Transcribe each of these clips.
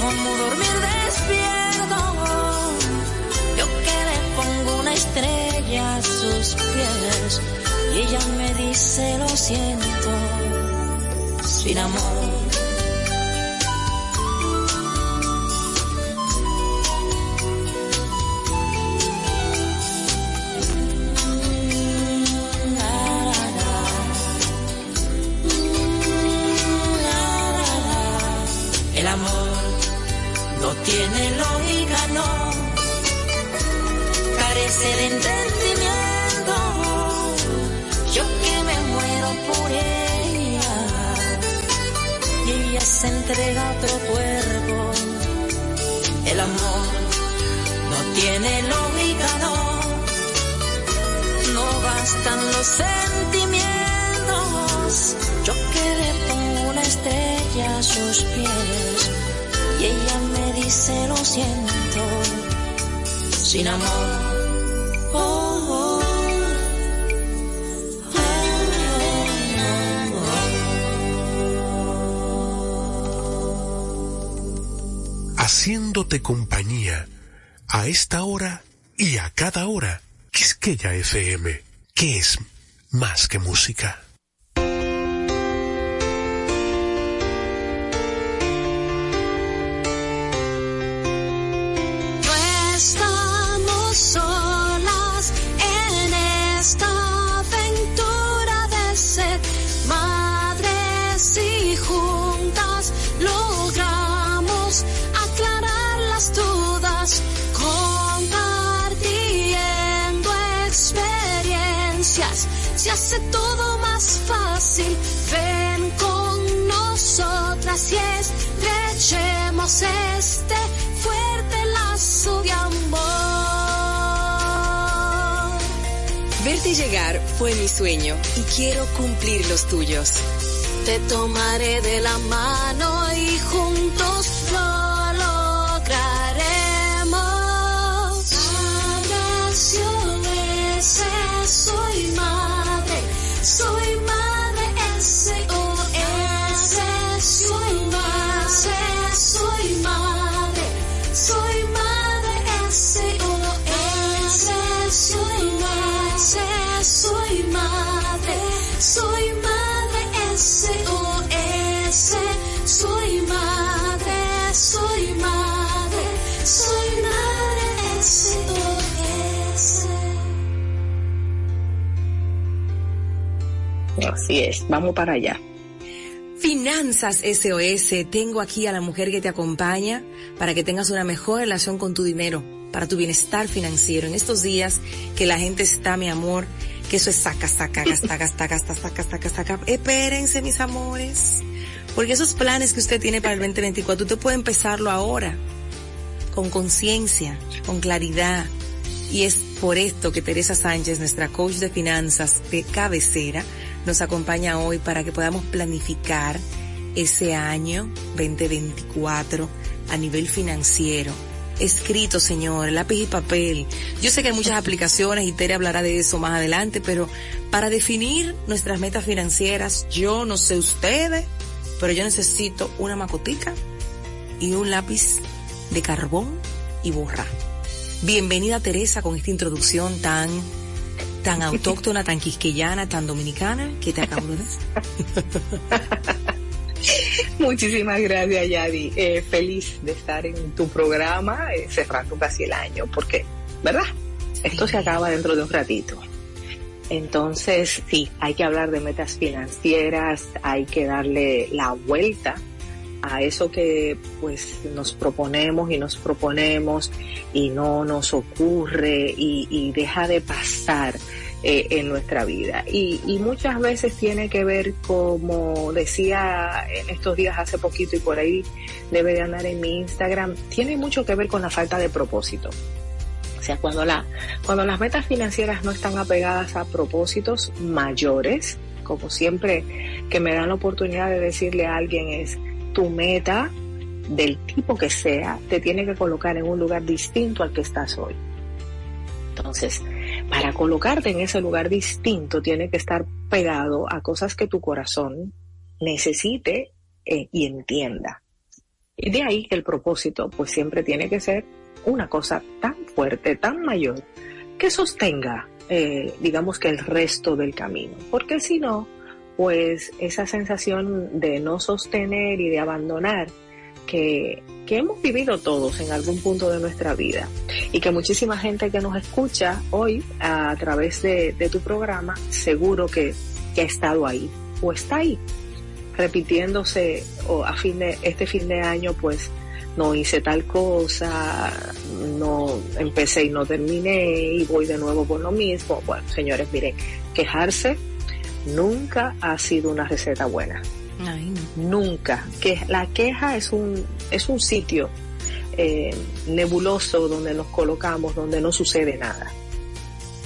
como dormir despierto. Yo que le pongo una estrella a sus pies y ella me dice lo siento sin amor. Haciéndote compañía a esta hora y a cada hora. Quisqueya FM, que es más que música. Este fuerte lazo de amor. Verte llegar fue mi sueño y quiero cumplir los tuyos. Te tomaré de la mano y juntos lo Vamos para allá. Finanzas SOS, tengo aquí a la mujer que te acompaña para que tengas una mejor relación con tu dinero, para tu bienestar financiero. En estos días que la gente está, mi amor, que eso es saca, saca, gasta, gasta, gasta, saca, saca, saca. Espérense, mis amores. Porque esos planes que usted tiene para el 2024, usted puede empezarlo ahora, con conciencia, con claridad. Y es por esto que Teresa Sánchez, nuestra coach de finanzas de cabecera, nos acompaña hoy para que podamos planificar ese año 2024 a nivel financiero. Escrito, señor, lápiz y papel. Yo sé que hay muchas aplicaciones y Tere hablará de eso más adelante, pero para definir nuestras metas financieras, yo no sé ustedes, pero yo necesito una macotica y un lápiz de carbón y borra. Bienvenida Teresa con esta introducción tan tan autóctona, tan quisqueyana, tan dominicana que te acabo de decir. Muchísimas gracias, Yadi. Eh, feliz de estar en tu programa, eh, cerrando casi el año, porque, ¿verdad? Esto se acaba dentro de un ratito. Entonces, sí, hay que hablar de metas financieras, hay que darle la vuelta a eso que pues nos proponemos y nos proponemos y no nos ocurre y, deja de pasar eh, en nuestra vida. Y, muchas veces tiene que ver, como decía en estos días hace poquito y por ahí debe de andar en mi Instagram, tiene mucho que ver con la falta de propósito. O sea, cuando, la, cuando las metas financieras no están apegadas a propósitos mayores, como siempre que me dan la oportunidad de decirle a alguien es, tu meta, del tipo que sea, te tiene que colocar en un lugar distinto al que estás hoy. Entonces, para colocarte en ese lugar distinto, tiene que estar pegado a cosas que tu corazón necesite eh, y entienda. Y de ahí que el propósito pues siempre tiene que ser una cosa tan fuerte, tan mayor, que sostenga, eh, digamos que el resto del camino. Porque si no, pues esa sensación de no sostener y de abandonar que, que, hemos vivido todos en algún punto de nuestra vida y que muchísima gente que nos escucha hoy a, través de, de, tu programa seguro que, que ha estado ahí o está ahí repitiéndose o a fin de este fin de año pues no hice tal cosa, no empecé y no terminé y voy de nuevo por lo mismo. Bueno, señores, miren, quejarse nunca ha sido una receta buena. Nunca. Que la queja es un es un sitio eh, nebuloso donde nos colocamos, donde no sucede nada.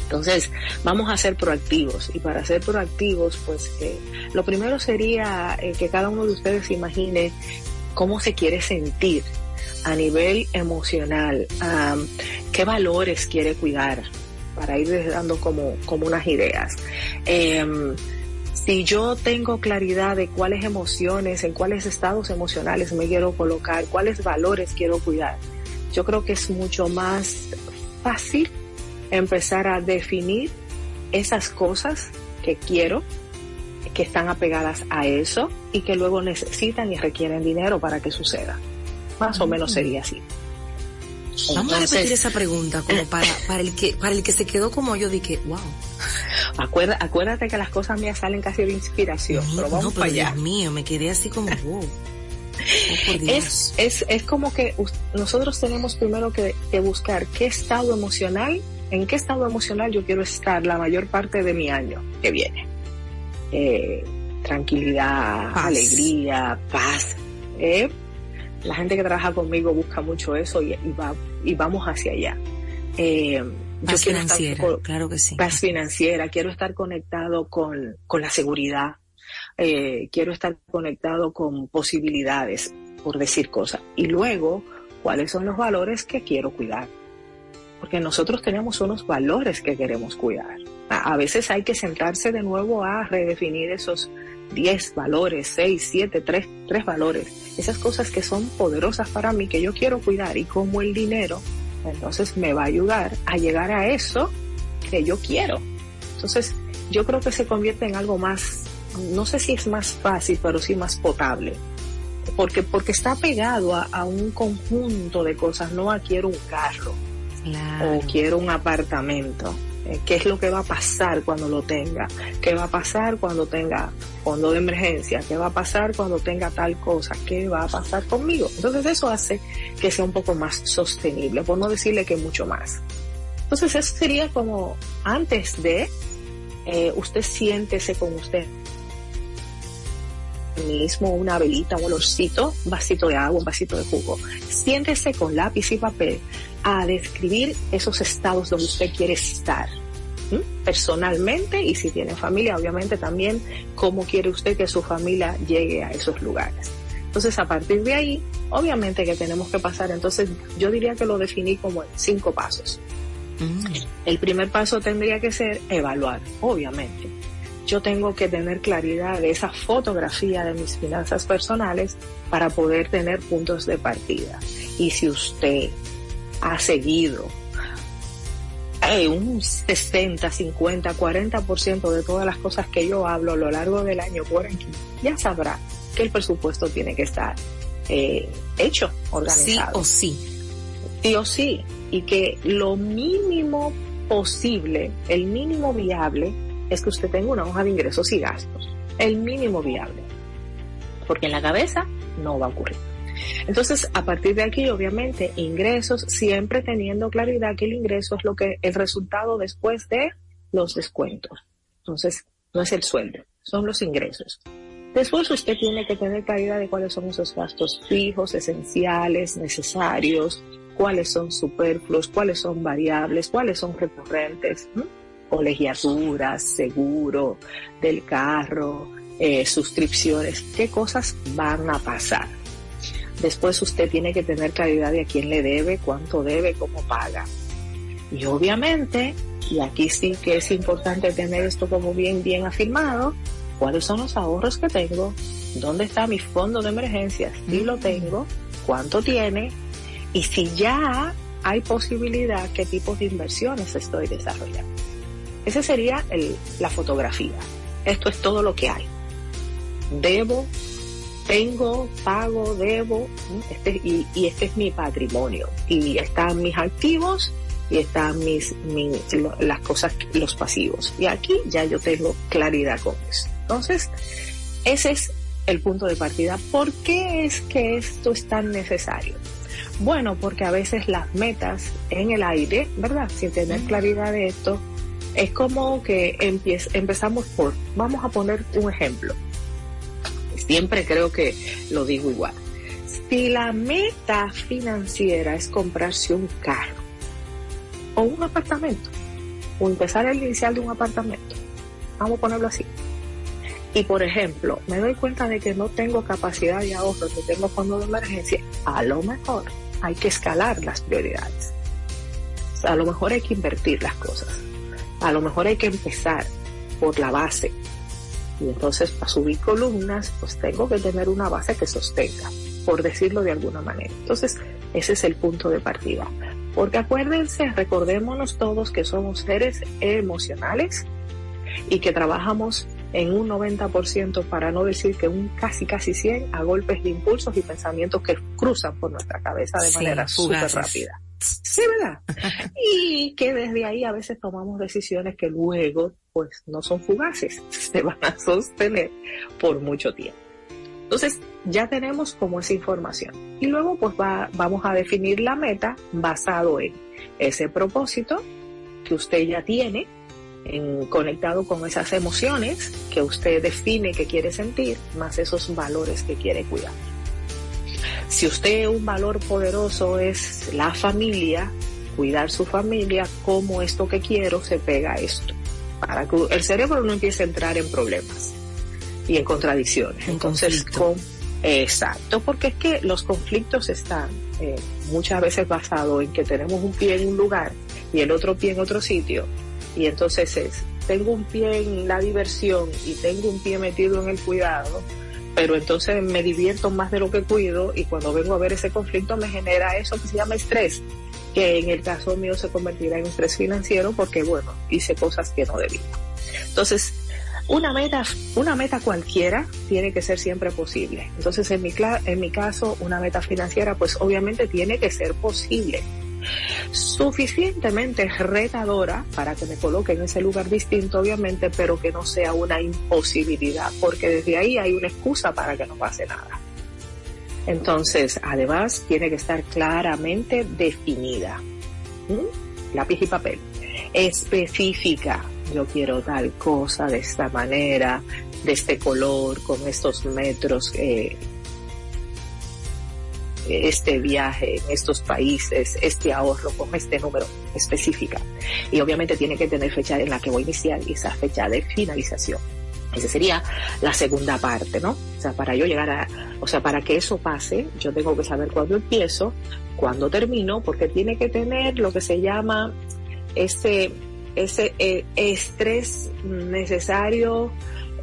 Entonces, vamos a ser proactivos y para ser proactivos, pues eh, lo primero sería eh, que cada uno de ustedes imagine cómo se quiere sentir a nivel emocional, qué valores quiere cuidar, para ir dando como, como unas ideas. Em, si yo tengo claridad de cuáles emociones, en cuáles estados emocionales me quiero colocar, cuáles valores quiero cuidar, yo creo que es mucho más fácil empezar a definir esas cosas que quiero, que están apegadas a eso y que luego necesitan y requieren dinero para que suceda. Más o menos sería así. Vamos a repetir esa pregunta como para, para el que para el que se quedó como yo dije, wow. Acuérdate, acuérdate que las cosas mías salen casi de inspiración, pero vamos para allá. Dios mío, me quedé así como wow. Oh, es, es, es como que nosotros tenemos primero que, que buscar qué estado emocional, en qué estado emocional yo quiero estar la mayor parte de mi año que viene. Eh, tranquilidad, alegría, paz. Eh, la gente que trabaja conmigo busca mucho eso y, va, y vamos hacia allá. Eh, paz financiera, claro que sí. Paz financiera, quiero estar conectado con, con la seguridad, eh, quiero estar conectado con posibilidades, por decir cosas. Y luego, ¿cuáles son los valores que quiero cuidar? Porque nosotros tenemos unos valores que queremos cuidar. A, a veces hay que sentarse de nuevo a redefinir esos 10 valores, 6, 7, 3, 3 valores, esas cosas que son poderosas para mí, que yo quiero cuidar y como el dinero, entonces me va a ayudar a llegar a eso que yo quiero. Entonces, yo creo que se convierte en algo más, no sé si es más fácil, pero sí más potable. Porque, porque está pegado a, a un conjunto de cosas, no a quiero un carro claro. o quiero un apartamento. Eh, qué es lo que va a pasar cuando lo tenga, qué va a pasar cuando tenga fondo de emergencia, qué va a pasar cuando tenga tal cosa, qué va a pasar conmigo. Entonces eso hace que sea un poco más sostenible, por no decirle que mucho más. Entonces eso sería como antes de eh, usted siéntese con usted mismo una velita, un olorcito, un vasito de agua, un vasito de jugo. Siéntese con lápiz y papel a describir esos estados donde usted quiere estar personalmente y si tiene familia, obviamente también cómo quiere usted que su familia llegue a esos lugares. Entonces, a partir de ahí, obviamente que tenemos que pasar, entonces yo diría que lo definí como cinco pasos. Mm. El primer paso tendría que ser evaluar, obviamente. Yo tengo que tener claridad de esa fotografía de mis finanzas personales para poder tener puntos de partida. Y si usted ha seguido un 60, 50, 40% de todas las cosas que yo hablo a lo largo del año por aquí, ya sabrá que el presupuesto tiene que estar eh, hecho, organizado. Sí o sí. Sí o sí. Y que lo mínimo posible, el mínimo viable, es que usted tenga una hoja de ingresos y gastos. El mínimo viable. Porque en la cabeza no va a ocurrir. Entonces, a partir de aquí, obviamente, ingresos, siempre teniendo claridad que el ingreso es lo que, el resultado después de los descuentos. Entonces, no es el sueldo, son los ingresos. Después usted tiene que tener claridad de cuáles son esos gastos fijos, esenciales, necesarios, cuáles son superfluos, cuáles son variables, cuáles son recurrentes, colegiaturas, seguro del carro, eh, suscripciones, qué cosas van a pasar. Después usted tiene que tener claridad de a quién le debe, cuánto debe, cómo paga. Y obviamente, y aquí sí que es importante tener esto como bien, bien afirmado, cuáles son los ahorros que tengo, dónde está mi fondo de emergencia, si lo tengo, cuánto tiene y si ya hay posibilidad, qué tipos de inversiones estoy desarrollando. Esa sería la fotografía. Esto es todo lo que hay. Debo, tengo, pago, debo, este, y, este es mi patrimonio. Y están mis activos y están mis, las cosas, los pasivos. Y aquí ya yo tengo claridad con eso. Entonces, ese es el punto de partida. ¿Por qué es que esto es tan necesario? Bueno, porque a veces las metas en el aire, ¿verdad? Sin tener claridad de esto, es como que empezamos por, vamos a poner un ejemplo. Siempre creo que lo digo igual. Si la meta financiera es comprarse un carro o un apartamento, o empezar el inicial de un apartamento, vamos a ponerlo así. Y por ejemplo, me doy cuenta de que no tengo capacidad de ahorro, que tengo fondo de emergencia, a lo mejor hay que escalar las prioridades. a lo mejor hay que invertir las cosas. A lo mejor hay que empezar por la base. Y entonces para subir columnas, pues tengo que tener una base que sostenga, por decirlo de alguna manera. Entonces, ese es el punto de partida. Porque acuérdense, recordémonos todos que somos seres emocionales y que trabajamos en un 90%, para no decir que un casi casi 100 a golpes de impulsos y pensamientos que cruzan por nuestra cabeza de manera súper rápida. Sí, ¿verdad? y que desde ahí a veces tomamos decisiones que luego pues no son fugaces, se van a sostener por mucho tiempo. Entonces, ya tenemos como esa información. Y luego pues va, vamos a definir la meta basado en ese propósito que usted ya tiene, en, conectado con esas emociones que usted define que quiere sentir, más esos valores que quiere cuidar. Si usted un valor poderoso es la familia, cuidar su familia, como esto que quiero se pega a esto, para que el cerebro no empiece a entrar en problemas y en contradicciones. Entonces, con, exacto, porque es que los conflictos están eh, muchas veces basados en que tenemos un pie en un lugar y el otro pie en otro sitio. Y entonces es, tengo un pie en la diversión y tengo un pie metido en el cuidado, pero entonces me divierto más de lo que cuido y cuando vengo a ver ese conflicto me genera eso que se llama estrés, que en el caso mío se convertirá en estrés financiero porque bueno, hice cosas que no debía. Entonces, una meta, una meta cualquiera tiene que ser siempre posible. Entonces, en mi, en mi caso, una meta financiera, pues obviamente tiene que ser posible suficientemente retadora para que me coloque en ese lugar distinto, obviamente, pero que no sea una imposibilidad, porque desde ahí hay una excusa para que no pase nada. Entonces, además, tiene que estar claramente definida. ¿Mm? Lápiz y papel. Específica. Yo quiero tal cosa de esta manera, de este color, con estos metros. Eh, este viaje en estos países, este ahorro con este número específica. Y obviamente tiene que tener fecha en la que voy a iniciar y esa fecha de finalización. Esa sería la segunda parte, ¿no? O sea, para yo llegar a, o sea, para que eso pase, yo tengo que saber cuándo empiezo, cuándo termino, porque tiene que tener lo que se llama ese, ese eh, estrés necesario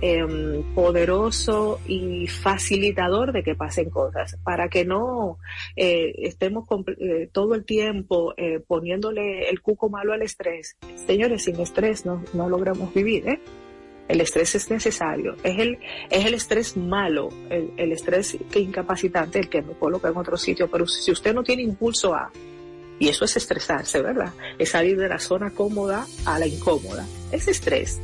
Em, poderoso y facilitador de que pasen cosas, para que no eh, estemos eh, todo el tiempo eh, poniéndole el cuco malo al estrés. Señores, sin estrés no, no logramos vivir, ¿eh? El estrés es necesario, es el, es el estrés malo, el, estrés que incapacitante, el que me coloca en otro sitio, pero si usted no tiene impulso a, y eso es estresarse, ¿verdad? Es salir de la zona cómoda a la incómoda. Es estrés.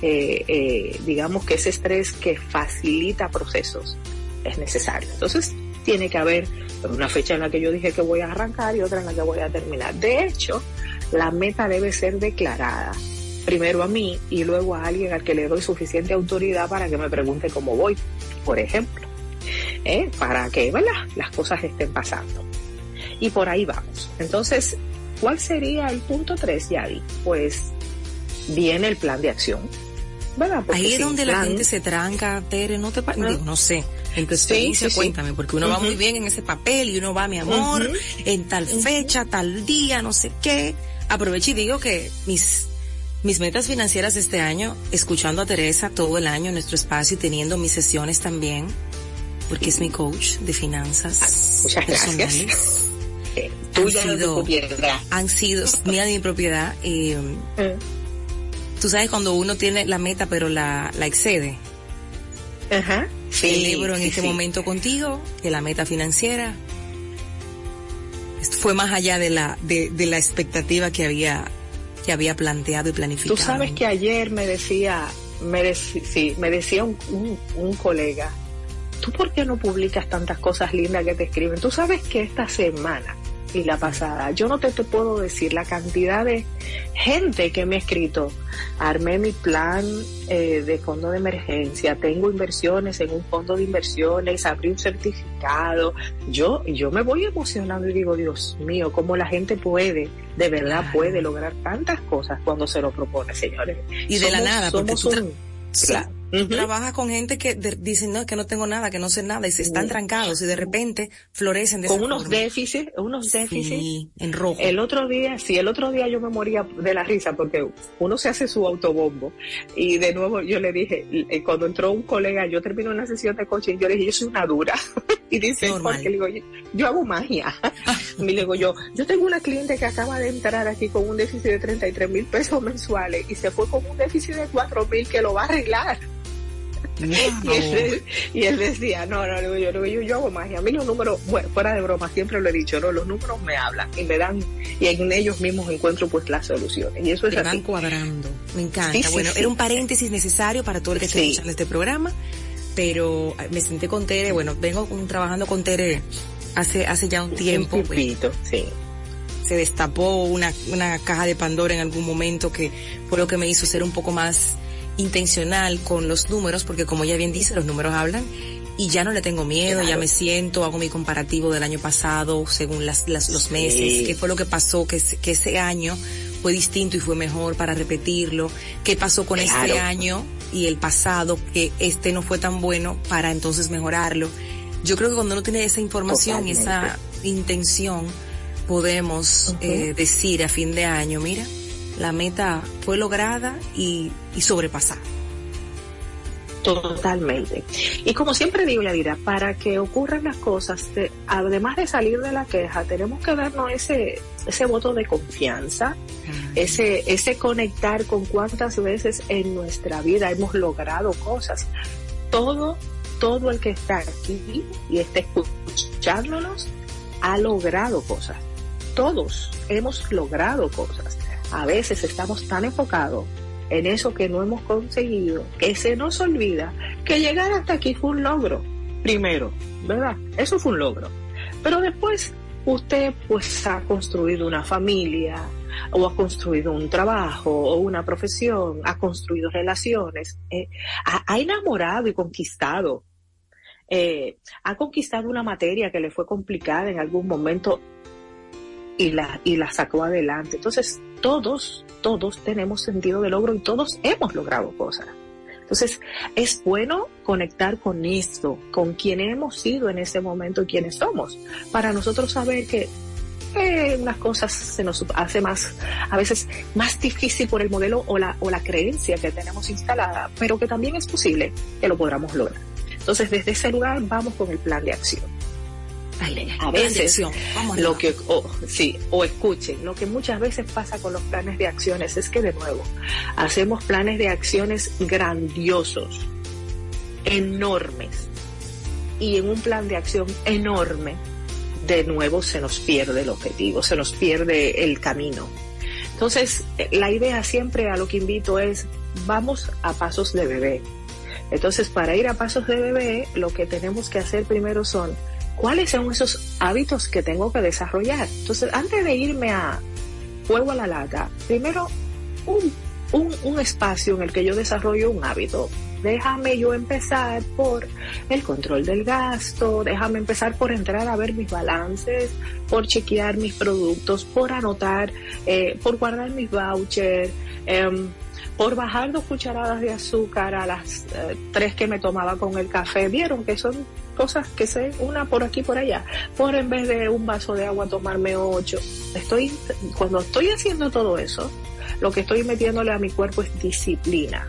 Eh, eh, digamos que ese estrés que facilita procesos es necesario. Entonces, tiene que haber una fecha en la que yo dije que voy a arrancar y otra en la que voy a terminar. De hecho, la meta debe ser declarada primero a mí y luego a alguien al que le doy suficiente autoridad para que me pregunte cómo voy, por ejemplo, ¿eh? para que las cosas estén pasando. Y por ahí vamos. Entonces, ¿cuál sería el punto 3, Yadi? Pues viene el plan de acción Ahí es donde la gente se tranca, Tere, no te no, no sé. En tu experiencia, cuéntame, porque uno va muy bien en ese papel y uno va, mi amor, en tal fecha, tal día, no sé qué. Aprovecho y digo que mis, mis metas financieras este año, escuchando a Teresa todo el año en nuestro espacio y teniendo mis sesiones también, porque es mi coach de finanzas. Muchas gracias. Eh, tuya han sido, propiedad. Han sido mía de mi propiedad. Eh, Tú sabes cuando uno tiene la meta pero la, la excede. Ajá. Celebro en este momento contigo que la meta financiera fue más allá de la, de, de la expectativa que había, que había planteado y planificado. Tú sabes que ayer me decía, me, sí, me decía un, un, un colega, ¿tú por qué no publicas tantas cosas lindas que te escriben? Tú sabes que esta semana y la pasada. Yo no te, te, puedo decir la cantidad de gente que me ha escrito. Armé mi plan eh, de fondo de emergencia, tengo inversiones en un fondo de inversiones, abrí un certificado. Yo, yo me voy emocionando y digo, Dios mío, cómo la gente puede, de verdad puede lograr tantas cosas cuando se lo propone, señores. Y de la nada, porque somos un, claro Trabaja con gente que dicen, no, que no tengo nada, que no sé nada, y se están trancados y de repente florecen de Con unos déficits, unos déficits. en rojo. El otro día, sí, el otro día yo me moría de la risa porque uno se hace su autobombo. Y de nuevo yo le dije, eh, cuando entró un colega, yo termino una sesión de coaching, yo le dije, yo soy una dura. y dice, porque le digo, yo, hago magia. y le digo yo, yo tengo una cliente que acaba de entrar aquí con un déficit de 33 mil pesos mensuales y se fue con un déficit de 4 mil que lo va a arreglar. Y, él, decía, no, no, yo, yo, yo hago magia. A mí los números, bueno, fuera de broma, siempre lo he dicho, no, los números me hablan y me dan, y en ellos mismos encuentro pues las soluciones. Y eso es van cuadrando. Me encanta. bueno, era un paréntesis necesario para todo el que esté escuchando este programa, pero eh, me senté con Tere, bueno, vengo trabajando con Tere hace, hace ya un tiempo. Un pues. sí se destapó una, una caja de Pandora en algún momento que fue lo que me hizo ser un poco más intencional con los números, porque como ya bien dice, los números hablan y ya no le tengo miedo, ya me siento, hago mi comparativo del año pasado según las, los meses, qué fue lo que pasó, que, que ese año fue distinto y fue mejor para repetirlo, qué pasó con este año y el pasado, que este no fue tan bueno para entonces mejorarlo. Yo creo que cuando uno tiene esa información, y esa intención, podemos eh, decir a fin de año, mira, la meta fue lograda y, y sobrepasada. Totalmente. Y como siempre digo, Yadira, para que ocurran las cosas, además de salir de la queja, tenemos que darnos ese, ese voto de confianza, ese, ese conectar con cuántas veces en nuestra vida hemos logrado cosas. Todo, todo el que está aquí y está escuchándonos ha logrado cosas. Todos hemos logrado cosas a veces estamos tan enfocados en eso que no hemos conseguido que se nos olvida que llegar hasta aquí fue un logro. Primero, ¿verdad? Eso fue un logro. Pero después usted pues ha construido una familia o ha construido un trabajo o una profesión, ha construido relaciones, eh, ha, enamorado y conquistado. Eh, ha conquistado una materia que le fue complicada en algún momento y la, y la sacó adelante. Entonces, todos, todos tenemos sentido de logro y todos hemos logrado cosas. Entonces, es bueno conectar con esto, con quien hemos sido en ese momento y quienes somos, para nosotros saber que eh, las cosas se nos hace más, a veces más difícil por el modelo o la, o la creencia que tenemos instalada, pero que también es posible que lo podamos lograr. Entonces, desde ese lugar vamos con el plan de acción a veces lo que o, sí o escuchen lo que muchas veces pasa con los planes de acciones es que de nuevo hacemos planes de acciones grandiosos enormes y en un plan de acción enorme de nuevo se nos pierde el objetivo se nos pierde el camino. Entonces la idea siempre a lo que invito es vamos a pasos de bebé. Entonces para ir a pasos de bebé lo que tenemos que hacer primero son cuáles son esos hábitos que tengo que desarrollar. Entonces, antes de irme a fuego a la lata, primero un, un, un espacio en el que yo desarrollo un hábito. Déjame yo empezar por el control del gasto, déjame empezar por entrar a ver mis balances, por chequear mis productos, por anotar, eh, por guardar mis vouchers, eh, por bajar dos cucharadas de azúcar a las eh, tres que me tomaba con el café. Vieron que son cosas que sé, una por aquí, por allá. Por en vez de un vaso de agua tomarme ocho. Estoy, cuando estoy haciendo todo eso, lo que estoy metiéndole a mi cuerpo es disciplina.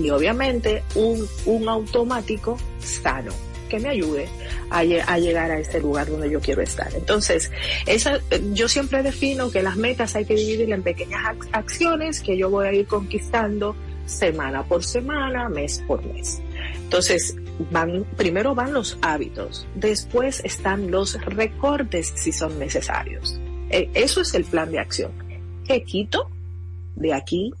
Y obviamente un, un automático sano que me ayude a, llegar a ese lugar donde yo quiero estar. Entonces, esa, yo siempre defino que las metas hay que dividirlas en pequeñas acciones que yo voy a ir conquistando semana por semana, mes por mes. Entonces, van, primero van los hábitos, después están los recortes si son necesarios. E, eso es el plan de acción. ¿Qué quito de aquí?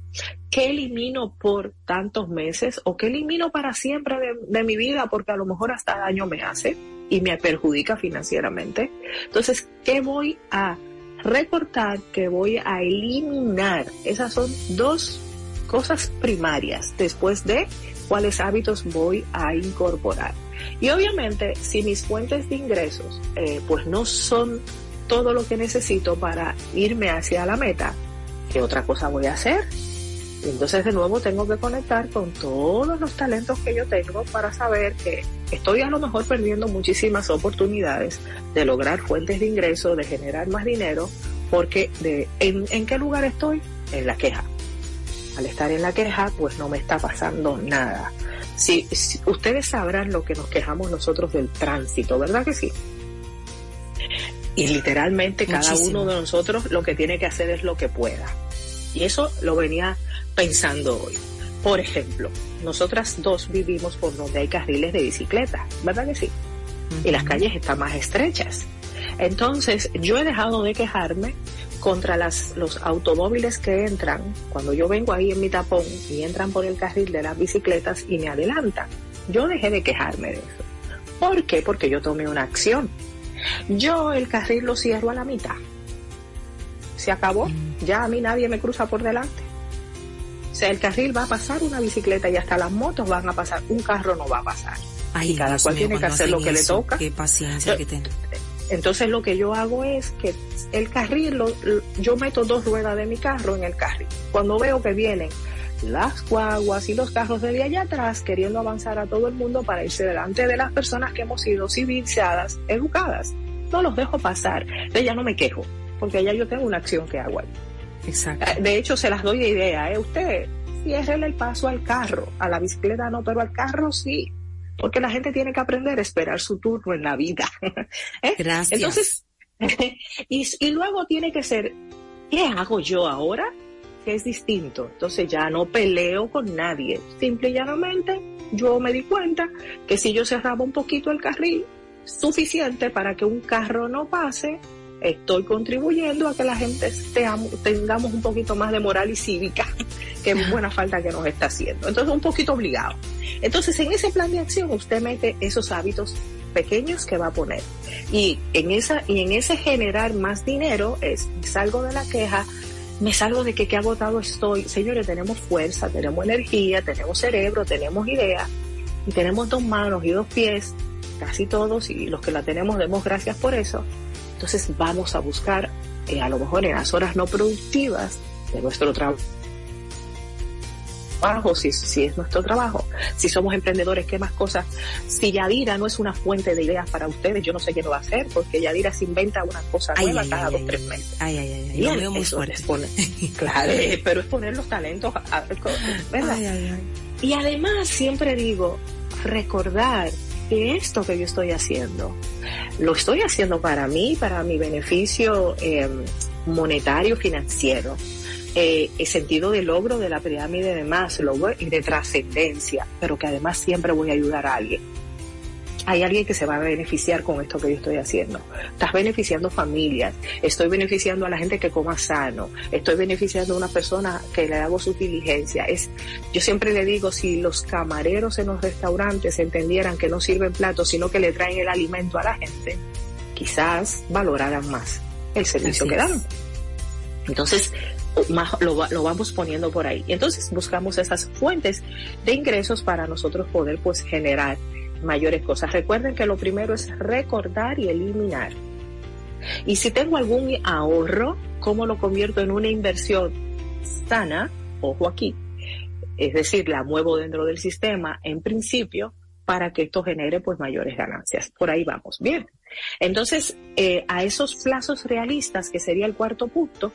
¿Qué elimino por tantos meses o qué elimino para siempre de, mi vida porque a lo mejor hasta daño me hace y me perjudica financieramente? Entonces, ¿qué voy a recortar? ¿Qué voy a eliminar? Esas son dos cosas primarias después de cuáles hábitos voy a incorporar. Y obviamente, si mis fuentes de ingresos eh, pues no son todo lo que necesito para irme hacia la meta, ¿qué otra cosa voy a hacer? Entonces de nuevo tengo que conectar con todos los talentos que yo tengo para saber que estoy a lo mejor perdiendo muchísimas oportunidades de lograr fuentes de ingresos, de generar más dinero, porque de, ¿en, ¿en qué lugar estoy? En la queja al estar en la queja, pues no me está pasando nada. Si, ustedes sabrán lo que nos quejamos nosotros del tránsito, ¿verdad que sí? Y literalmente cada uno de nosotros lo que tiene que hacer es lo que pueda. Y eso lo venía pensando hoy. Por ejemplo, nosotras dos vivimos por donde hay carriles de bicicleta, ¿verdad que sí? Y las calles están más estrechas. Entonces, yo he dejado de quejarme contra las, los automóviles que entran, cuando yo vengo ahí en mi tapón y entran por el carril de las bicicletas y me adelantan. Yo dejé de quejarme de eso. ¿Por qué? Porque yo tomé una acción. Yo el carril lo cierro a la mitad. Se acabó. Ya a mí nadie me cruza por delante. O sea, el carril va a pasar una bicicleta y hasta las motos van a pasar. Un carro no va a pasar. y cada cual tiene que hacer lo que le toca. Qué paciencia que tengo. Entonces lo que yo hago es que el carril, yo meto dos ruedas de mi carro en el carril. Cuando veo que vienen las guaguas y los carros de allá atrás queriendo avanzar a todo el mundo para irse delante de las personas que hemos sido civilizadas, educadas, no los dejo pasar. De ya no me quejo, porque ya yo tengo una acción que hago ahí. Exacto. Eh, de hecho, se las doy de idea, ¿eh? Usted cierre el paso al carro, a la bicicleta no, pero al carro sí porque la gente tiene que aprender a esperar su turno en la vida. ¿Eh? Gracias. Entonces, y, y luego tiene que ser, ¿qué hago yo ahora? Que es distinto. Entonces ya no peleo con nadie. Simple y llanamente, yo me di cuenta que si yo cerraba un poquito el carril, suficiente para que un carro no pase, estoy contribuyendo a que la gente tengamos un poquito más de moral y cívica, que es buena falta que nos está haciendo. Entonces, un poquito obligado. Entonces, en ese plan de acción, usted mete esos hábitos pequeños que va a poner. Y en esa, y en ese generar más dinero es, salgo de la queja, me salgo de que qué agotado estoy. Señores, tenemos fuerza, tenemos energía, tenemos cerebro, tenemos ideas, y tenemos dos manos y dos pies, casi todos, y los que la tenemos demos gracias por eso entonces vamos a buscar, eh, a lo mejor en las horas no productivas de nuestro trabajo, si, si es nuestro trabajo, si somos emprendedores, qué más cosas. Si Yadira no es una fuente de ideas para ustedes, yo no sé qué lo va a hacer, porque Yadira se inventa una cosa nueva cada dos, tres meses. Ay, ay, ay, lo veo muy fuerte. claro, pero es poner los talentos, ¿verdad? Y además siempre digo, recordar esto que yo estoy haciendo, lo estoy haciendo para mí, para mi beneficio eh, monetario, financiero, eh, el sentido de logro de la pirámide de Maslow y de trascendencia, pero que además siempre voy a ayudar a alguien hay alguien que se va a beneficiar con esto que yo estoy haciendo. Estás beneficiando familias, estoy beneficiando a la gente que coma sano, estoy beneficiando a una persona que le hago su diligencia. Es, yo siempre le digo, si los camareros en los restaurantes entendieran que no sirven platos, sino que le traen el alimento a la gente, quizás valoraran más el servicio que dan. Entonces, lo, lo, vamos poniendo por ahí. Entonces buscamos esas fuentes de ingresos para nosotros poder pues generar mayores cosas. Recuerden que lo primero es recordar y eliminar. Y si tengo algún ahorro, ¿cómo lo convierto en una inversión sana? Ojo aquí. Es decir, la muevo dentro del sistema en principio para que esto genere pues mayores ganancias. Por ahí vamos. Bien. Entonces, eh, a esos plazos realistas, que sería el cuarto punto,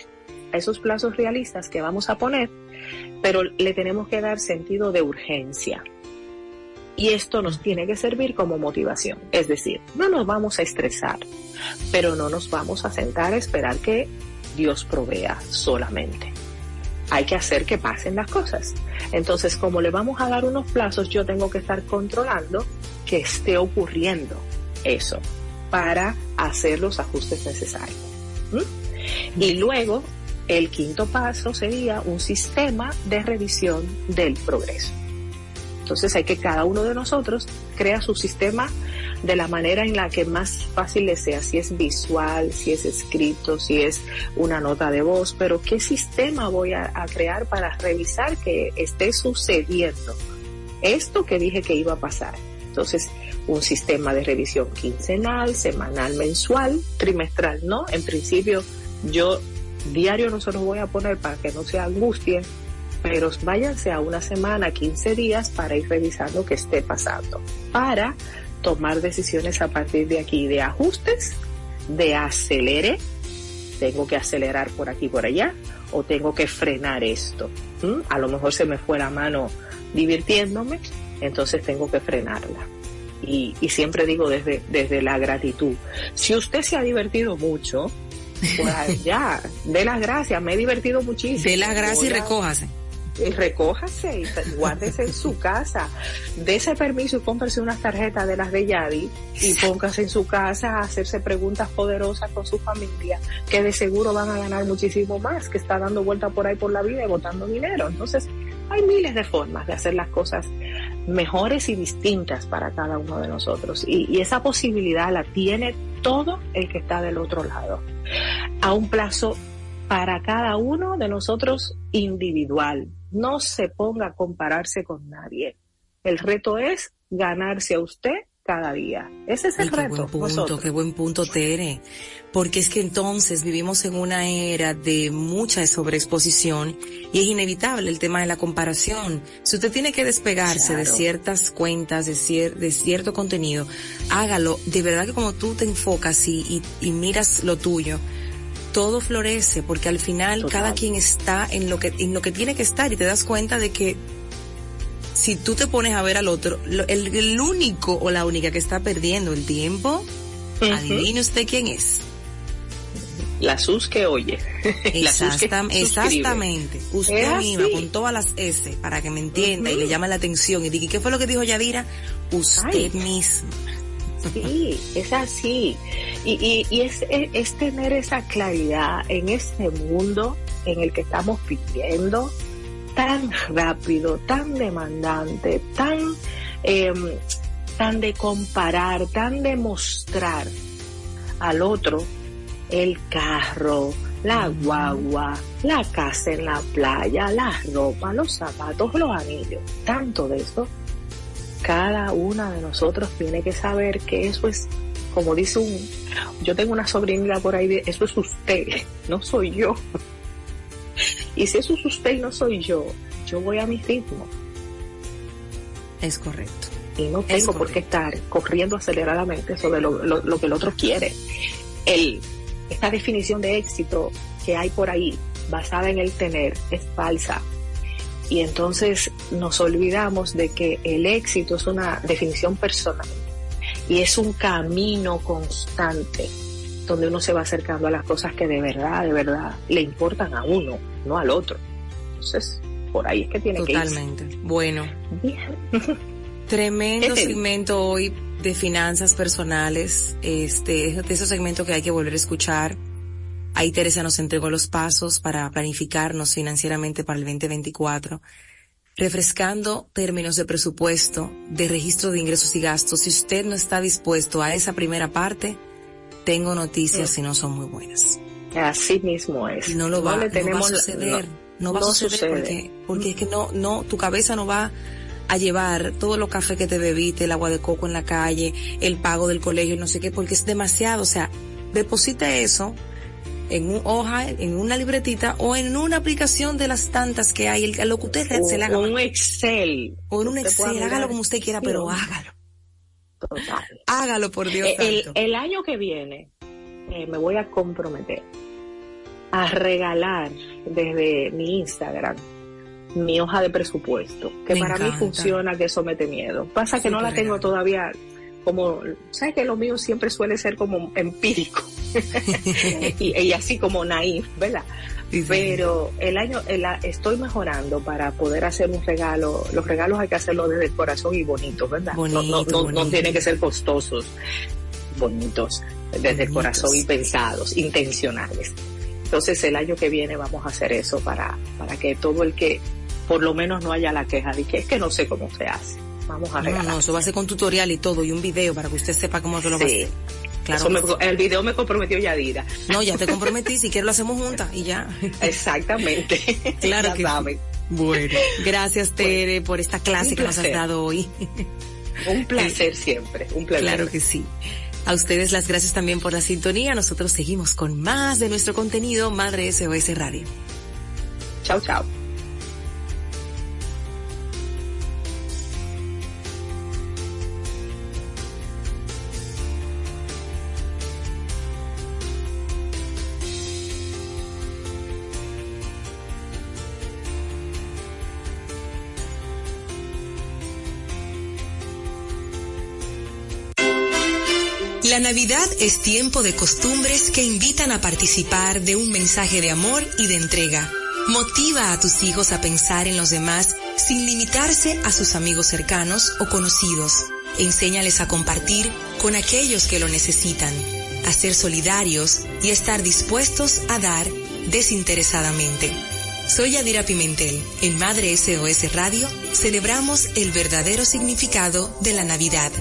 a esos plazos realistas que vamos a poner, pero le tenemos que dar sentido de urgencia Y esto nos tiene que servir como motivación. Es decir, no nos vamos a estresar, pero no nos vamos a sentar a esperar que Dios provea solamente. Hay que hacer que pasen las cosas. Entonces, como le vamos a dar unos plazos, yo tengo que estar controlando que esté ocurriendo eso para hacer los ajustes necesarios. Y luego, el quinto paso sería un sistema de revisión del progreso. Entonces hay que cada uno de nosotros crea su sistema de la manera en la que más fácil le sea, si es visual, si es escrito, si es una nota de voz, pero qué sistema voy a, crear para revisar que esté sucediendo esto que dije que iba a pasar. Entonces, un sistema de revisión quincenal, semanal, mensual, trimestral, ¿no? En principio, yo diario no se los voy a poner para que no se angustien, pero váyanse a una semana, 15 días para ir revisando qué esté pasando, para tomar decisiones a partir de aquí de ajustes, de acelere, tengo que acelerar por aquí por allá, o tengo que frenar esto. A lo mejor se me fue la mano divirtiéndome, entonces tengo que frenarla. Y, y siempre digo desde, desde la gratitud. Si usted se ha divertido mucho, pues ya, dé las gracias, me he divertido muchísimo. Dé las gracias y recójase recójase y guárdese en su casa. Dese permiso y cómprese unas tarjetas de las de Yadi y póngase en su casa a hacerse preguntas poderosas con su familia, que de seguro van a ganar muchísimo más, que está dando vuelta por ahí por la vida y botando dinero. Entonces, hay miles de formas de hacer las cosas mejores y distintas para cada uno de nosotros. Y, y esa posibilidad la tiene todo el que está del otro lado. A un plazo para cada uno de nosotros individual, no se ponga a compararse con nadie. El reto es ganarse a usted cada día. Ese es el reto. Qué buen punto, qué buen punto, Tere. Porque es que entonces vivimos en una era de mucha sobreexposición y es inevitable el tema de la comparación. Si usted tiene que despegarse de ciertas cuentas, de, de cierto contenido, hágalo. De verdad que como tú te enfocas y, y miras lo tuyo, todo florece porque al final cada quien está en lo que en lo que tiene que estar y te das cuenta de que si tú te pones a ver al otro, el, único o la única que está perdiendo el tiempo, adivine usted quién es. La SUS que oye. exactamente. Usted misma con todas las S para que me entienda y le llame la atención y diga, ¿qué fue lo que dijo Yadira? Usted misma. Sí, es así. Y, y, es, es, tener esa claridad en este mundo en el que estamos viviendo, tan rápido, tan demandante, tan, em, tan de comparar, tan de mostrar al otro el carro, la guagua, la casa en la playa, la ropa, los zapatos, los anillos, tanto de eso cada una de nosotros tiene que saber que eso es, como dice un, yo tengo una sobrinita por ahí, eso es usted, no soy yo. Y si eso es usted y no soy yo, yo voy a mi ritmo. Es correcto. Y no tengo por qué estar corriendo aceleradamente sobre lo, lo, que el otro quiere. El, esta definición de éxito que hay por ahí, basada en el tener, es falsa y entonces nos olvidamos de que el éxito es una definición personal y es un camino constante donde uno se va acercando a las cosas que de verdad, de verdad le importan a uno, no al otro. Entonces, por ahí es que tiene que ir. Totalmente. Bueno. Tremendo segmento hoy de finanzas personales, este, de esos segmentos que hay que volver a escuchar Ahí Teresa nos entregó los pasos para planificarnos financieramente para el 2024, refrescando términos de presupuesto, de registro de ingresos y gastos. Si usted no está dispuesto a esa primera parte, tengo noticias si no son muy buenas. Así mismo es. no lo va, a suceder. No, va a suceder porque, porque es que no, no, tu cabeza no va a llevar todo los café que te bebiste, el agua de coco en la calle, el pago del colegio, no sé qué, porque es demasiado. O sea, deposita eso en un hoja, en una libretita o en una aplicación de las tantas que hay, lo que usted se le haga. O un Excel. O en un Excel, hágalo como usted quiera, pero hágalo. Total. Hágalo por Dios. Eh, el, el año que viene eh, me voy a comprometer a regalar desde mi Instagram mi hoja de presupuesto, que para mí funciona, que eso mete miedo. Pasa que no la tengo todavía como, ¿sabes que lo mío siempre suele ser como empírico? y, así como naif, ¿verdad? Pero el año, estoy mejorando para poder hacer un regalo. Los regalos hay que hacerlo desde el corazón y bonitos, ¿verdad? no, no, no, tienen que ser costosos, bonitos, desde el corazón y pensados, intencionales. Entonces el año que viene vamos a hacer eso para, para que todo el que por lo menos no haya la queja de que es que no sé cómo se hace. Vamos a regalar. No, no, eso va a ser con tutorial y todo y un video para que usted sepa cómo se lo va a hacer. Claro. el video me comprometió Yadira. No, ya te comprometí, si quieres lo hacemos juntas y ya. Exactamente. Claro que Sí. Bueno, gracias Tere por esta clase que nos has dado hoy. Un placer siempre, un placer. Claro que sí. A ustedes las gracias también por la sintonía. Nosotros seguimos con más de nuestro contenido Madre SOS Radio. Chao, chao. Navidad es tiempo de costumbres que invitan a participar de un mensaje de amor y de entrega. Motiva a tus hijos a pensar en los demás sin limitarse a sus amigos cercanos o conocidos. Enséñales a compartir con aquellos que lo necesitan, a ser solidarios y estar dispuestos a dar desinteresadamente. Soy Adira Pimentel. En Madre SOS Radio celebramos el verdadero significado de la Navidad.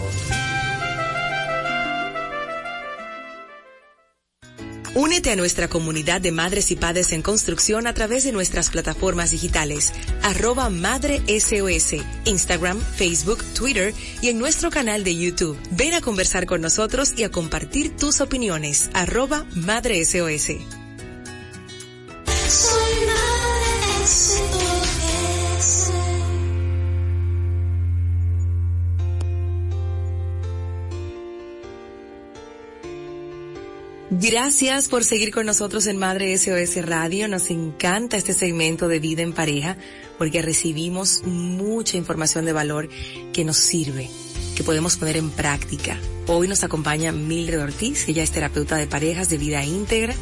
Únete a nuestra comunidad de madres y padres en construcción a través de nuestras plataformas digitales, arroba Madre SOS, Instagram, Facebook, Twitter y en nuestro canal de YouTube. Ven a conversar con nosotros y a compartir tus opiniones, arroba Madre SOS. Gracias por seguir con nosotros en Madre SOS Radio. Nos encanta este segmento de vida en pareja porque recibimos mucha información de valor que nos sirve, que podemos poner en práctica. Hoy nos acompaña Mildred Ortiz, ella es terapeuta de parejas de vida íntegra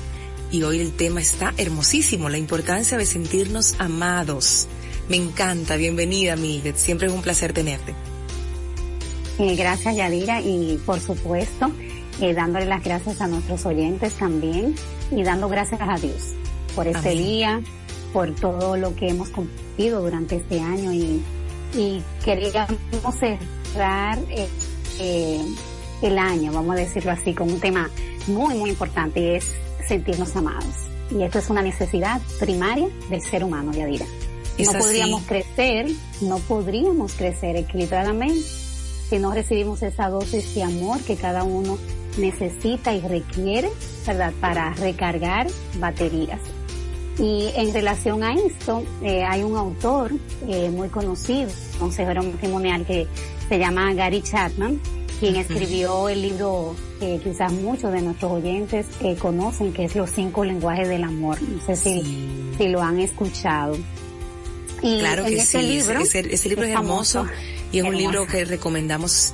y hoy el tema está hermosísimo, la importancia de sentirnos amados. Me encanta, bienvenida Mildred, siempre es un placer tenerte. Eh, gracias Yadira y por supuesto eh, dándole las gracias a nuestros oyentes también y dando gracias a Dios por este día, por todo lo que hemos cumplido durante este año y, y queríamos cerrar eh, eh, el año, vamos a decirlo así, con un tema muy, muy importante y es sentirnos amados. Y esto es una necesidad primaria del ser humano, Yadira. No podríamos crecer, no podríamos crecer equilibradamente si no recibimos esa dosis de amor que cada uno necesita y requiere, ¿verdad?, para recargar baterías. Y en relación a esto, eh, hay un autor eh, muy conocido, consejero matrimonial, que se llama Gary Chapman, quien escribió el libro que quizás muchos de nuestros oyentes eh, conocen, que es Los cinco lenguajes del amor. No sé si, si lo han escuchado. Y claro que sí, libro, ese, libro es, hermoso y es un libro que recomendamos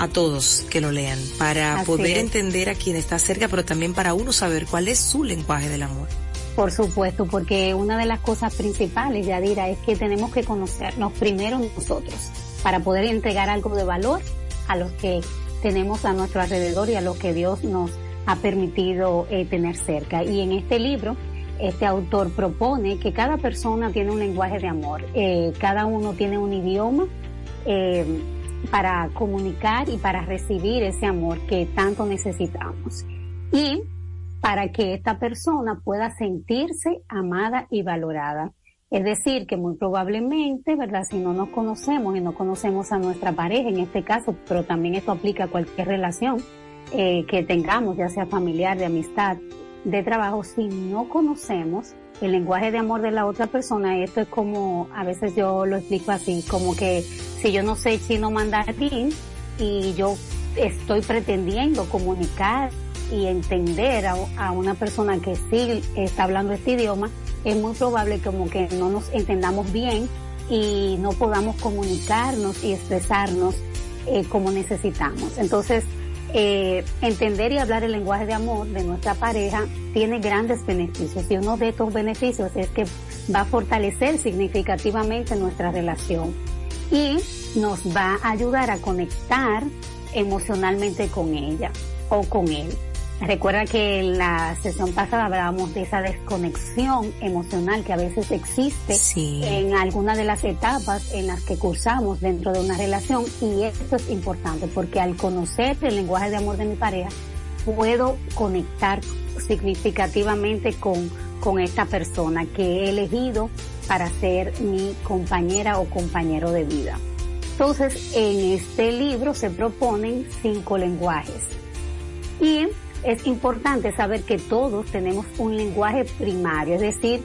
a todos que lo lean para poder entender a quien está cerca, pero también para uno saber cuál es su lenguaje del amor. Por supuesto, porque una de las cosas principales, Yadira, es que tenemos que conocernos primero nosotros para poder entregar algo de valor a los que tenemos a nuestro alrededor y a los que Dios nos ha permitido eh, tener cerca. Y en este libro, este autor propone que cada persona tiene un lenguaje de amor, eh, cada uno tiene un idioma. Eh, para comunicar y para recibir ese amor que tanto necesitamos. Y para que esta persona pueda sentirse amada y valorada. Es decir, que muy probablemente, ¿verdad? Si no nos conocemos y no conocemos a nuestra pareja en este caso, pero también esto aplica a cualquier relación eh, que tengamos, ya sea familiar, de amistad, de trabajo, si no conocemos el lenguaje de amor de la otra persona, esto es como, a veces yo lo explico así, como que si yo no sé chino mandarín y yo estoy pretendiendo comunicar y entender a, una persona que sí está hablando este idioma, es muy probable como que no nos entendamos bien y no podamos comunicarnos y expresarnos eh, como necesitamos. Entonces, eh, entender y hablar el lenguaje de amor de nuestra pareja tiene grandes beneficios y uno de estos beneficios es que va a fortalecer significativamente nuestra relación y nos va a ayudar a conectar emocionalmente con ella o con él. Recuerda que en la sesión pasada hablábamos de esa desconexión emocional que a veces existe en alguna de las etapas en las que cursamos dentro de una relación y esto es importante porque al conocer el lenguaje de amor de mi pareja puedo conectar significativamente con, con esta persona que he elegido para ser mi compañera o compañero de vida. Entonces, en este libro se proponen cinco lenguajes. Y es importante saber que todos tenemos un lenguaje primario, es decir,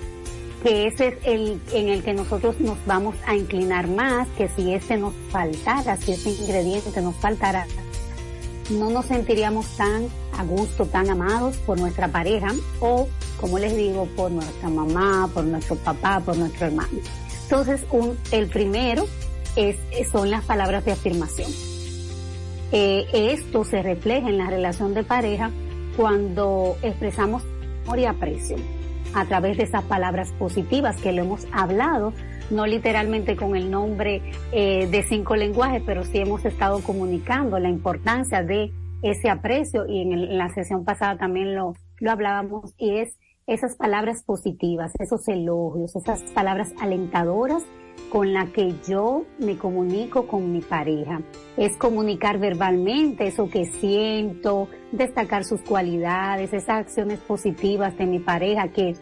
que ese es el en el que nosotros nos vamos a inclinar más, que si ese nos faltara, si ese ingrediente nos faltara, no nos sentiríamos tan a gusto, tan amados por nuestra pareja o, como les digo, por nuestra mamá, por nuestro papá, por nuestro hermano. Entonces, un, el primero es, son las palabras de afirmación. Eh, esto se refleja en la relación de pareja cuando expresamos amor y aprecio a través de esas palabras positivas que lo hemos hablado, no literalmente con el nombre eh, de cinco lenguajes, pero sí hemos estado comunicando la importancia de ese aprecio y en, la sesión pasada también lo, lo hablábamos y es esas palabras positivas, esos elogios, esas palabras alentadoras con la que yo me comunico con mi pareja. Es comunicar verbalmente eso que siento, destacar sus cualidades, esas acciones positivas de mi pareja que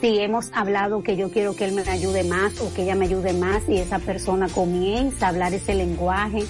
si hemos hablado que yo quiero que él me ayude más o que ella me ayude más y esa persona comienza a hablar ese lenguaje,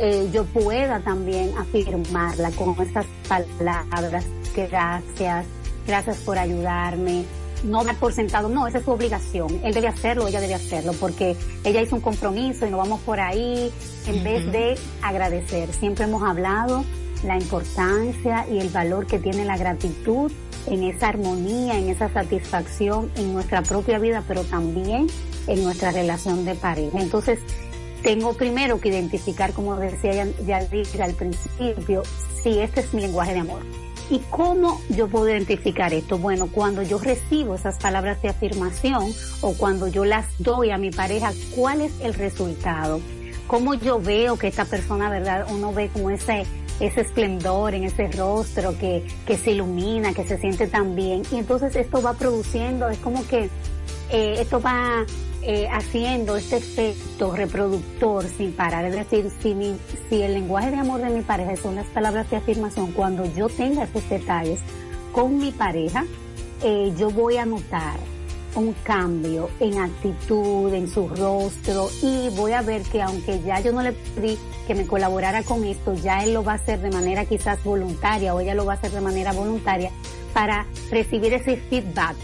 eh, yo pueda también afirmarla con estas palabras, gracias, gracias por ayudarme, no dar por sentado, no, esa es su obligación, él debe hacerlo, ella debe hacerlo, porque ella hizo un compromiso y nos vamos por ahí, en vez de agradecer. Siempre hemos hablado la importancia y el valor que tiene la gratitud en esa armonía, en esa satisfacción en nuestra propia vida, pero también en nuestra relación de pareja. Entonces, tengo primero que identificar, como decía ya, ya al principio, si este es mi lenguaje de amor ¿Y cómo yo puedo identificar esto? Bueno, cuando yo recibo esas palabras de afirmación o cuando yo las doy a mi pareja, ¿cuál es el resultado? ¿Cómo yo veo que esta persona, verdad, uno ve como ese, ese esplendor en ese rostro que, que se ilumina, que se siente tan bien? Y entonces esto va produciendo, es como que eh, esto va eh, haciendo este efecto reproductor sin parar. Es decir, si, si el lenguaje de amor de mi pareja son las palabras de afirmación, cuando yo tenga esos detalles con mi pareja, eh, yo voy a notar un cambio en actitud, en su rostro y voy a ver que aunque ya yo no le pedí que me colaborara con esto, ya él lo va a hacer de manera quizás voluntaria o ella lo va a hacer de manera voluntaria para recibir ese feedback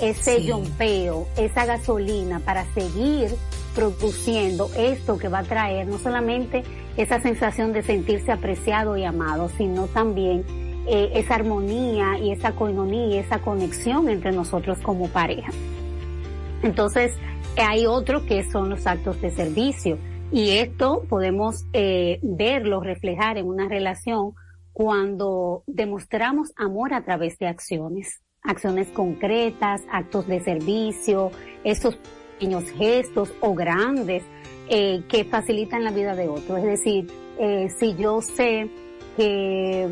ese yompeo, esa gasolina para seguir produciendo esto que va a traer no solamente esa sensación de sentirse apreciado y amado, sino también eh, esa armonía y esa coinonía y esa conexión entre nosotros como pareja. Entonces, hay otro que son los actos de servicio y esto podemos eh, verlo reflejar en una relación cuando demostramos amor a través de acciones acciones concretas, actos de servicio, esos pequeños gestos o grandes eh, que facilitan la vida de otro. Es decir, eh, si yo sé que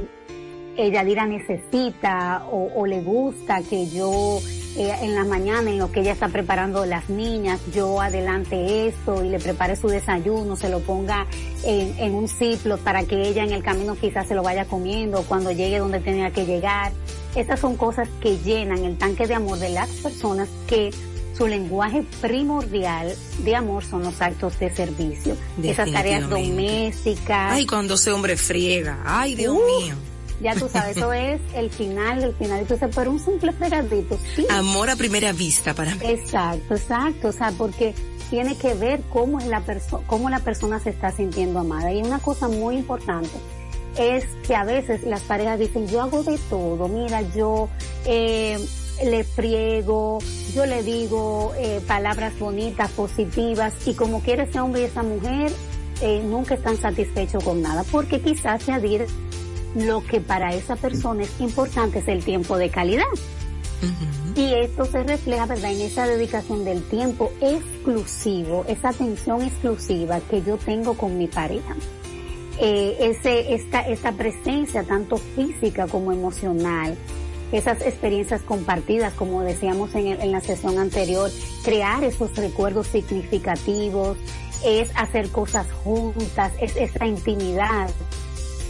Yadira necesita o, le gusta que yo eh, en la mañana en lo que ella está preparando las niñas, yo adelante esto y le prepare su desayuno, se lo ponga en, en un ciclo para que ella en el camino quizás se lo vaya comiendo cuando llegue donde tenga que llegar. Estas son cosas que llenan el tanque de amor de las personas que su lenguaje primordial de amor son los actos de servicio. Esas tareas domésticas. Ay, cuando ese hombre friega. Ay, Dios mío. Ya tú sabes, eso es el final, el final. Entonces, por un simple fregadito, sí. Amor a primera vista para mí. Exacto, exacto. O sea, porque tiene que ver cómo es la persona, cómo la persona se está sintiendo amada. Y una cosa muy importante es que a veces las parejas dicen, yo hago de todo, mira, yo, eh, le friego, yo le digo eh, palabras bonitas, positivas, y como quiere ese hombre y esa mujer, eh, nunca están satisfechos con nada, porque quizás añadir lo que para esa persona es importante es el tiempo de calidad. Y esto se refleja, ¿verdad?, en esa dedicación del tiempo exclusivo, esa atención exclusiva que yo tengo con mi pareja. Eh, ese, esta, esta presencia tanto física como emocional, esas experiencias compartidas, como decíamos en, en la sesión anterior, crear esos recuerdos significativos, es hacer cosas juntas, es esa intimidad,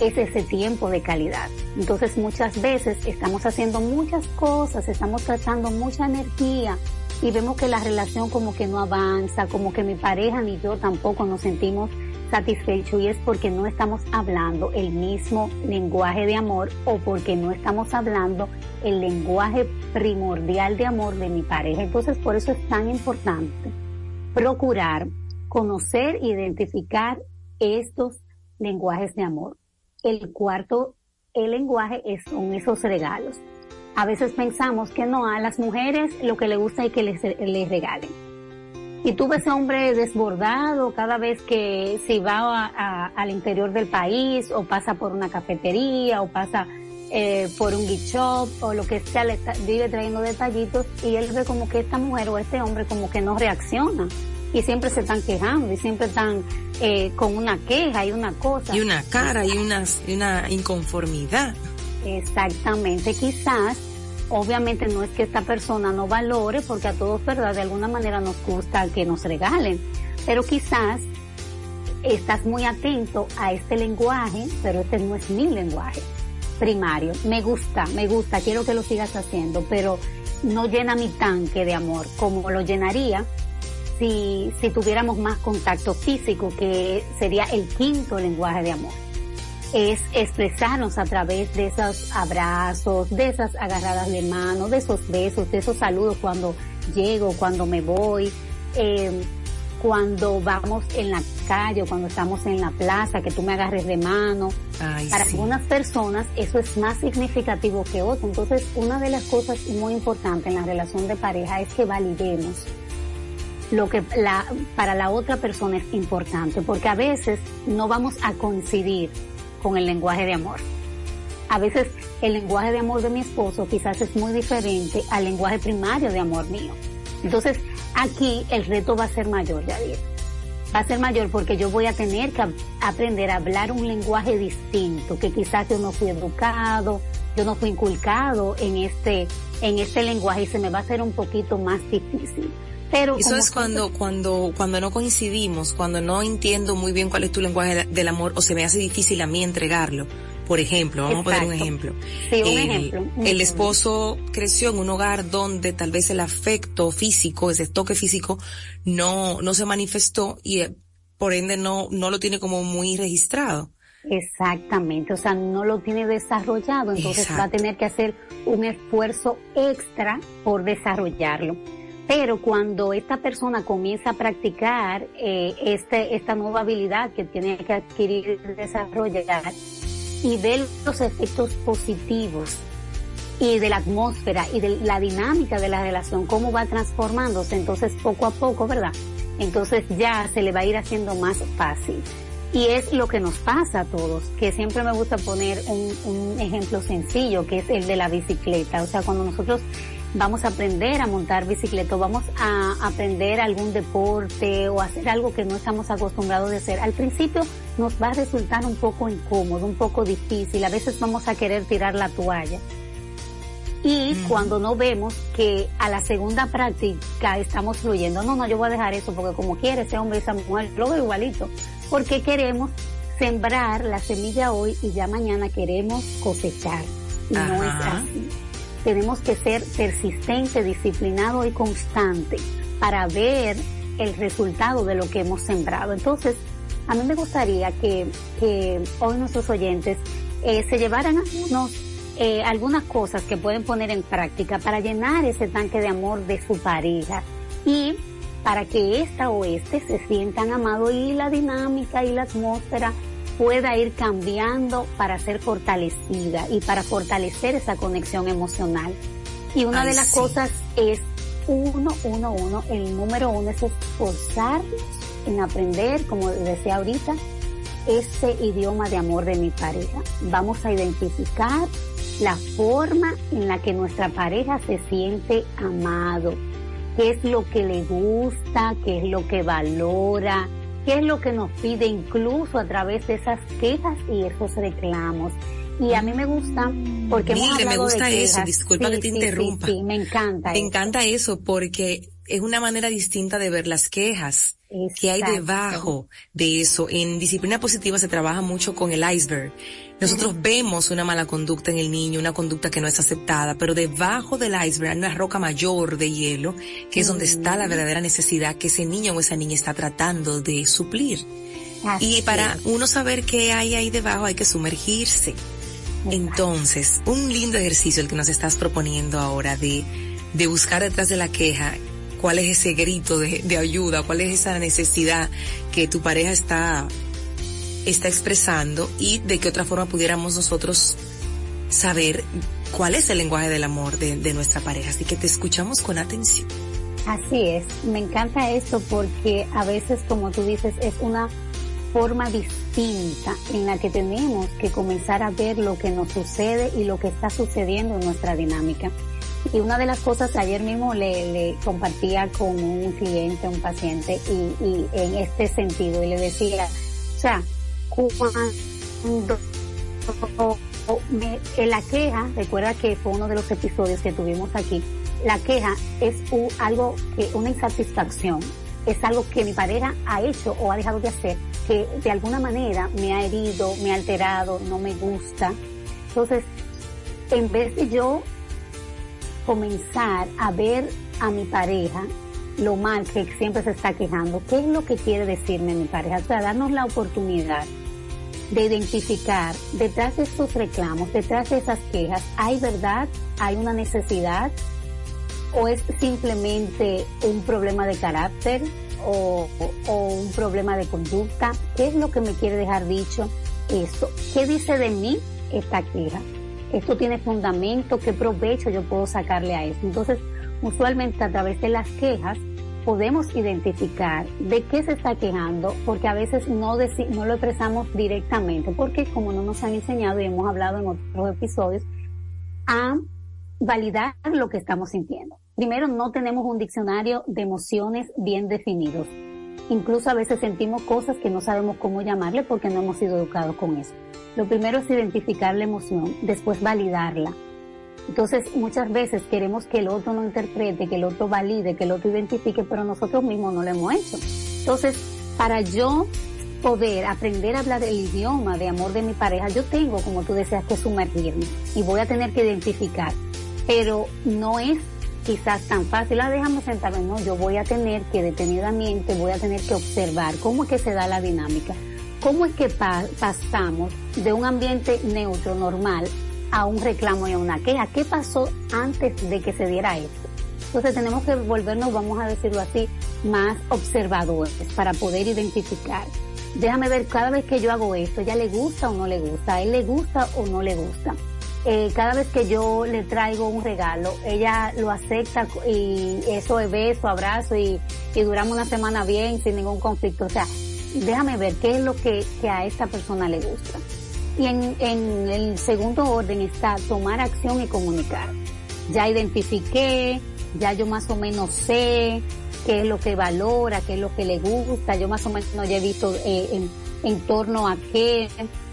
es ese tiempo de calidad. Entonces muchas veces estamos haciendo muchas cosas, estamos tratando mucha energía y vemos que la relación como que no avanza, como que mi pareja ni yo tampoco nos sentimos satisfechos y es porque no estamos hablando el mismo lenguaje de amor o porque no estamos hablando el lenguaje primordial de amor de mi pareja. Entonces por eso es tan importante procurar conocer, identificar estos lenguajes de amor. El cuarto, el lenguaje es, son esos regalos. A veces pensamos que no, a las mujeres lo que les gusta es que les, regalen. Y tú ves a hombre desbordado cada vez que si va al interior del país o pasa por una cafetería o pasa eh, por un gift shop o lo que sea, le vive trayendo detallitos y él ve como que esta mujer o este hombre como que no reacciona y siempre se están quejando y siempre están eh, con una queja y una cosa. Y una cara y una, y una inconformidad. Exactamente, quizás, obviamente no es que esta persona no valore, porque a todos, ¿verdad? De alguna manera nos gusta que nos regalen, pero quizás estás muy atento a este lenguaje, pero este no es mi lenguaje primario. Me gusta, me gusta, quiero que lo sigas haciendo, pero no llena mi tanque de amor como lo llenaría si, si tuviéramos más contacto físico, que sería el quinto lenguaje de amor. Es expresarnos a través de esos abrazos, de esas agarradas de mano, de esos besos, de esos saludos cuando llego, cuando me voy, eh, cuando vamos en la calle o cuando estamos en la plaza, que tú me agarres de mano. Para algunas personas eso es más significativo que otras. Entonces, una de las cosas muy importantes en la relación de pareja es que validemos lo que la, para la otra persona es importante, porque a veces no vamos a coincidir con el lenguaje de amor. A veces el lenguaje de amor de mi esposo quizás es muy diferente al lenguaje primario de amor mío. Entonces, aquí el reto va a ser mayor, Yadir. Va a ser mayor porque yo voy a tener que aprender a hablar un lenguaje distinto, que quizás yo no fui educado, yo no fui inculcado en este, en este lenguaje y se me va a hacer un poquito más difícil. Pero Eso es cuando, cuando, cuando no coincidimos, cuando no entiendo muy bien cuál es tu lenguaje del amor o se me hace difícil a mí entregarlo. Por ejemplo, vamos a poner un ejemplo. Sí, un ejemplo. el esposo creció en un hogar donde tal vez el afecto físico, ese toque físico, no, no se manifestó y eh, por ende no, no lo tiene como muy registrado. Exactamente, o sea, no lo tiene desarrollado, entonces va a tener que hacer un esfuerzo extra por desarrollarlo. Pero cuando esta persona comienza a practicar eh, este, esta nueva habilidad que tiene que adquirir desarrollar y ver los efectos positivos y de la atmósfera y de la dinámica de la relación, cómo va transformándose, entonces poco a poco, ¿verdad? Entonces ya se le va a ir haciendo más fácil. Y es lo que nos pasa a todos, que siempre me gusta poner un ejemplo sencillo, que es el de la bicicleta. O sea, cuando nosotros vamos a aprender a montar bicicleta, vamos a aprender algún deporte o hacer algo que no estamos acostumbrados a hacer. Al principio nos va a resultar un poco incómodo, un poco difícil, a veces vamos a querer tirar la toalla. Y cuando no vemos que a la segunda práctica estamos fluyendo, no, no, yo voy a dejar eso porque como quiere ese hombre, esa mujer, lo veo igualito, porque queremos sembrar la semilla hoy y ya mañana queremos cosechar. Y no es así tenemos que ser persistente, disciplinado y constante para ver el resultado de lo que hemos sembrado. Entonces, a mí me gustaría que, hoy nuestros oyentes eh, se llevaran algunos, eh, algunas cosas que pueden poner en práctica para llenar ese tanque de amor de su pareja y para que esta o este se sientan amados y la dinámica y la atmósfera pueda ir cambiando para ser fortalecida y para fortalecer esa conexión emocional. Y una de las cosas es uno, uno, uno. El número uno es esforzarnos en aprender, como decía ahorita, ese idioma de amor de mi pareja. Vamos a identificar la forma en la que nuestra pareja se siente amado, qué es lo que le gusta, qué es lo que valora, qué es lo que nos pide incluso a través de esas quejas y esos reclamos. Y a mí me gusta porque me gusta eso, disculpa que te interrumpa. Sí, me encanta. Me encanta eso porque es una manera distinta de ver las quejas. Que hay debajo de eso? En disciplina positiva se trabaja mucho con el iceberg. Nosotros vemos una mala conducta en el niño, una conducta que no es aceptada, pero debajo del iceberg hay una roca mayor de hielo, que es donde está la verdadera necesidad que ese niño o esa niña está tratando de suplir. y para uno saber qué hay ahí debajo hay que sumergirse. Entonces, un lindo ejercicio el que nos estás proponiendo ahora de, de buscar detrás de la queja cuál es ese grito de, de ayuda, cuál es esa necesidad que tu pareja está, está expresando y de qué otra forma pudiéramos nosotros saber cuál es el lenguaje del amor de, de nuestra pareja. Así que te escuchamos con atención. Así es, me encanta esto porque a veces, como tú dices, es una forma distinta en la que tenemos que comenzar a ver lo que nos sucede y lo que está sucediendo en nuestra dinámica. Y una de las cosas, ayer mismo le, compartía con un cliente, un paciente, y, en este sentido, y le decía, o sea, cuando me, la queja, recuerda que fue uno de los episodios que tuvimos aquí, la queja es algo que, una insatisfacción, es algo que mi pareja ha hecho o ha dejado de hacer, que de alguna manera me ha herido, me ha alterado, no me gusta. Entonces, en vez de yo comenzar a ver a mi pareja lo mal que siempre se está quejando, ¿qué es lo que quiere decirme mi pareja? O sea, darnos la oportunidad de identificar detrás de esos reclamos, detrás de esas quejas, ¿hay verdad? ¿Hay una necesidad? o es simplemente un problema de carácter o, un problema de conducta? ¿Qué es lo que me quiere dejar dicho esto? ¿Qué dice de mí esta queja? ¿Esto tiene fundamento? ¿Qué provecho yo puedo sacarle a esto? Entonces, usualmente a través de las quejas podemos identificar de qué se está quejando, porque a veces no, no lo expresamos directamente, porque como no nos han enseñado y hemos hablado en otros episodios, a validar lo que estamos sintiendo. Primero, no tenemos un diccionario de emociones bien definidos. Incluso a veces sentimos cosas que no sabemos cómo llamarle porque no hemos sido educados con eso. Lo primero es identificar la emoción, después validarla. Entonces, muchas veces queremos que el otro no interprete, que el otro valide, que el otro identifique, pero nosotros mismos no lo hemos hecho. Entonces, para yo poder aprender a hablar el idioma de amor de mi pareja, yo tengo, como tú deseas, que sumergirme y voy a tener que identificar. Pero no es quizás tan fácil, la dejamos sentarnos, no, yo voy a tener que detenidamente, voy a tener que observar cómo es que se da la dinámica, cómo es que pasamos de un ambiente neutro, normal, a un reclamo y a una queja. ¿Qué pasó antes de que se diera esto? Entonces tenemos que volvernos, vamos a decirlo así, más observadores para poder identificar. Déjame ver cada vez que yo hago esto, ¿ya le gusta o no le gusta? ¿A él le gusta o no le gusta? eh, cada vez que yo le traigo un regalo, ella lo acepta y eso es beso, abrazo y, y duramos una semana bien sin ningún conflicto. O sea, déjame ver qué es lo que, a esta persona le gusta. Y en, en el segundo orden está tomar acción y comunicar. Ya identifiqué, ya yo más o menos sé qué es lo que valora, qué es lo que le gusta, yo más o menos ya he visto eh, en, en torno a qué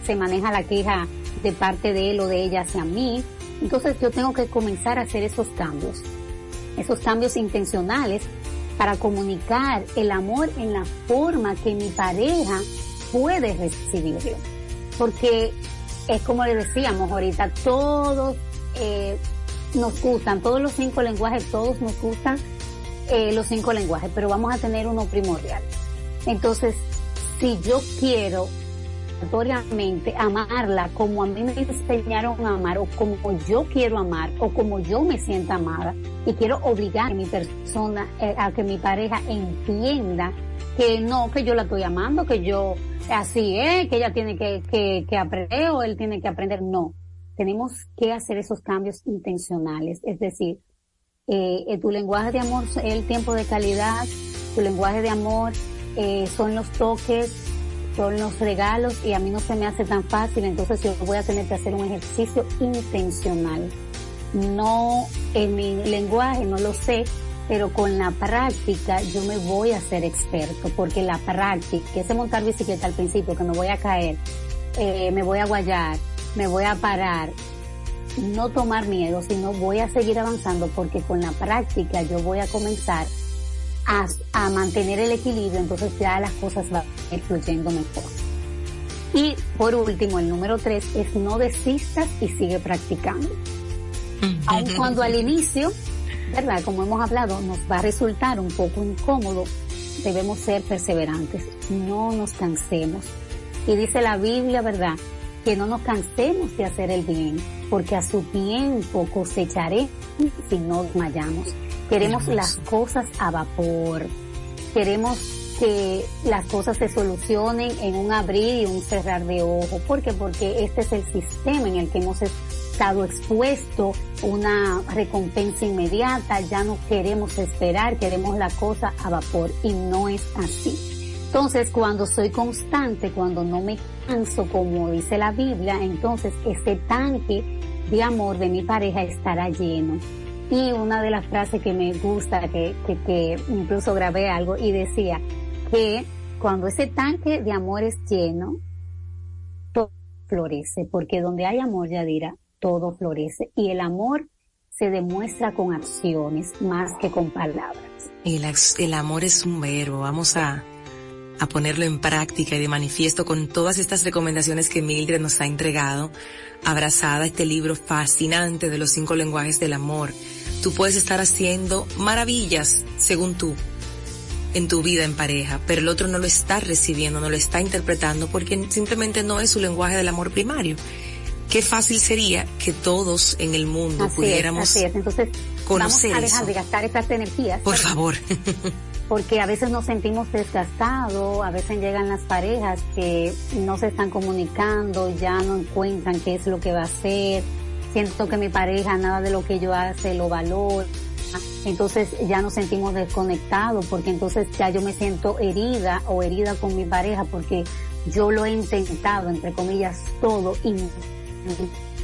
se maneja la queja de parte de él o de ella hacia mí. Entonces yo tengo que comenzar a hacer esos cambios, esos cambios intencionales para comunicar el amor en la forma que mi pareja puede recibirlo. Porque es como le decíamos ahorita, todos eh, nos gustan, todos los cinco lenguajes, todos nos gustan eh, los cinco lenguajes, pero vamos a tener uno primordial. Entonces, si yo quiero amarla como a mí me enseñaron a amar o como yo quiero amar o como yo me siento amada y quiero obligar a mi persona eh, a que mi pareja entienda que no, que yo la estoy amando, que yo así es, que ella tiene que, que, que aprender o él tiene que aprender. No, tenemos que hacer esos cambios intencionales, es decir, eh, eh, tu lenguaje de amor es el tiempo de calidad, tu lenguaje de amor eh, son los toques, son los regalos y a mí no se me hace tan fácil, entonces yo voy a tener que hacer un ejercicio intencional. No en mi lenguaje, no lo sé, pero con la práctica yo me voy a ser experto, porque la práctica, ese montar bicicleta al principio, que me voy a caer, eh, me voy a guayar, me voy a parar, no tomar miedo, sino voy a seguir avanzando porque con la práctica yo voy a comenzar a, a mantener el equilibrio, entonces ya las cosas van a ir fluyendo mejor. Y por último, el número tres es no desistas y sigue practicando. Aun cuando al inicio, ¿verdad? Como hemos hablado, nos va a resultar un poco incómodo, debemos ser perseverantes, no nos cansemos. Y dice la Biblia, ¿verdad? Que no nos cansemos de hacer el bien, porque a su tiempo cosecharé si no desmayamos. Queremos las cosas a vapor. Queremos que las cosas se solucionen en un abrir y un cerrar de ojo. ¿Por qué? Porque este es el sistema en el que hemos estado expuesto, una recompensa inmediata, ya no queremos esperar, queremos la cosa a vapor y no es así. Entonces, cuando soy constante, cuando no me canso, como dice la Biblia, entonces ese tanque de amor de mi pareja estará lleno. Y una de las frases que me gusta, que, que, incluso grabé algo y decía que cuando ese tanque de amor es lleno, todo florece, porque donde hay amor, ya dirá, todo florece. Y el amor se demuestra con acciones más que con palabras. El amor es un verbo. Vamos a, a ponerlo en práctica y de manifiesto con todas estas recomendaciones que Mildred nos ha entregado, abrazada este libro fascinante de los cinco lenguajes del amor. Tú puedes estar haciendo maravillas, según tú, en tu vida en pareja, pero el otro no lo está recibiendo, no lo está interpretando porque simplemente no es su lenguaje del amor primario. Qué fácil sería que todos en el mundo pudiéramos Entonces, vamos a dejar de gastar estas energías. Por favor. porque a veces nos sentimos desgastados, a veces llegan las parejas que no se están comunicando, ya no encuentran qué es lo que va a hacer, siento que mi pareja nada de lo que yo hace lo valora, entonces ya nos sentimos desconectados porque entonces ya yo me siento herida o herida con mi pareja porque yo lo he intentado, entre comillas, todo y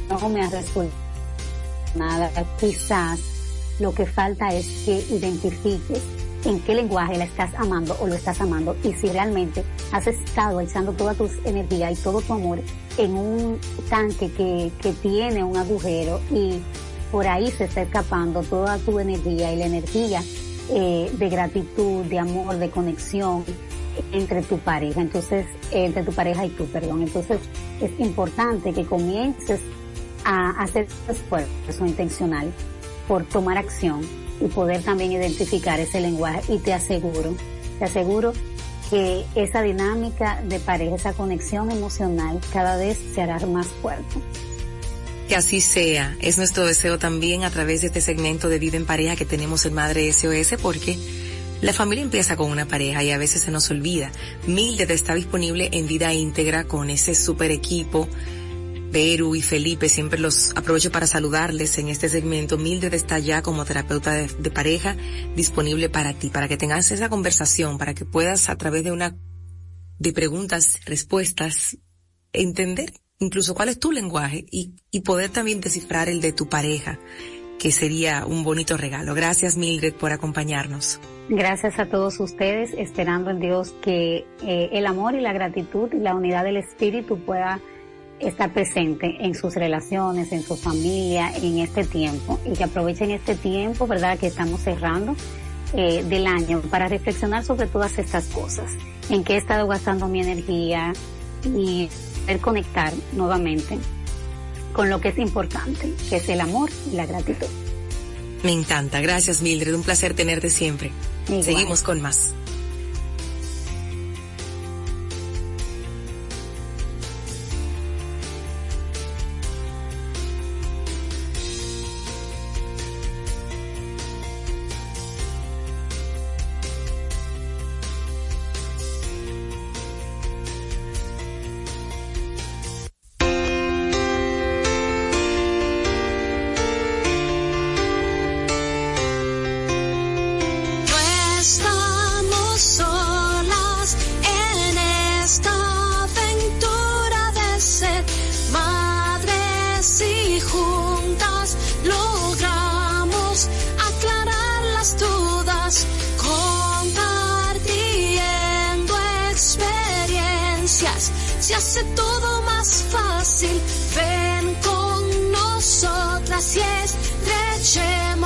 no me ha resultado nada. Quizás lo que falta es que identifiques en qué lenguaje la estás amando o lo estás amando y si realmente has estado echando toda tu energía y todo tu amor en un tanque que, que tiene un agujero y por ahí se está escapando toda tu energía y la energía eh, de gratitud, de amor, de conexión entre tu pareja, entonces, entre tu pareja y tú, perdón. Entonces, es importante que comiences a hacer esfuerzo intencional por tomar acción y poder también identificar ese lenguaje y te aseguro, te aseguro que esa dinámica de pareja, esa conexión emocional cada vez se hará más fuerte. Que así sea. Es nuestro deseo también a través de este segmento de vida en pareja que tenemos en Madre SOS porque la familia empieza con una pareja y a veces se nos olvida. Mildred está disponible en vida íntegra con ese super equipo Peru y Felipe, siempre los aprovecho para saludarles en este segmento. Mildred está ya como terapeuta de, pareja disponible para ti, para que tengas esa conversación, para que puedas a través de una, de preguntas, respuestas, entender incluso cuál es tu lenguaje y, y poder también descifrar el de tu pareja, que sería un bonito regalo. Gracias Mildred por acompañarnos. Gracias a todos ustedes, esperando en Dios que eh, el amor y la gratitud y la unidad del espíritu pueda estar presente en sus relaciones, en su familia, en este tiempo y que aprovechen este tiempo, ¿verdad? Que estamos cerrando eh, del año para reflexionar sobre todas estas cosas, en qué he estado gastando mi energía y poder conectar nuevamente con lo que es importante, que es el amor y la gratitud. Me encanta, gracias Mildred, un placer tenerte siempre. Seguimos con más.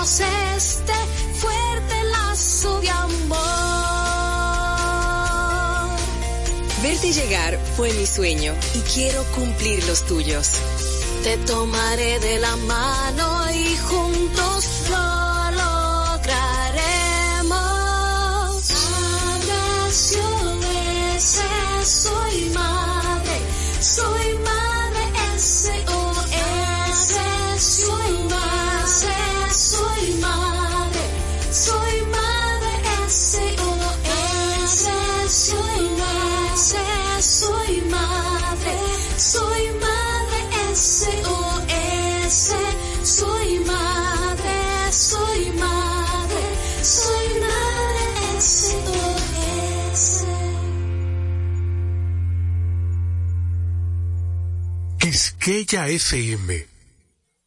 Este fuerte lazo de amor. Verte llegar fue mi sueño y quiero cumplir los tuyos. Te tomaré de la mano y juntos Quisqueya FM.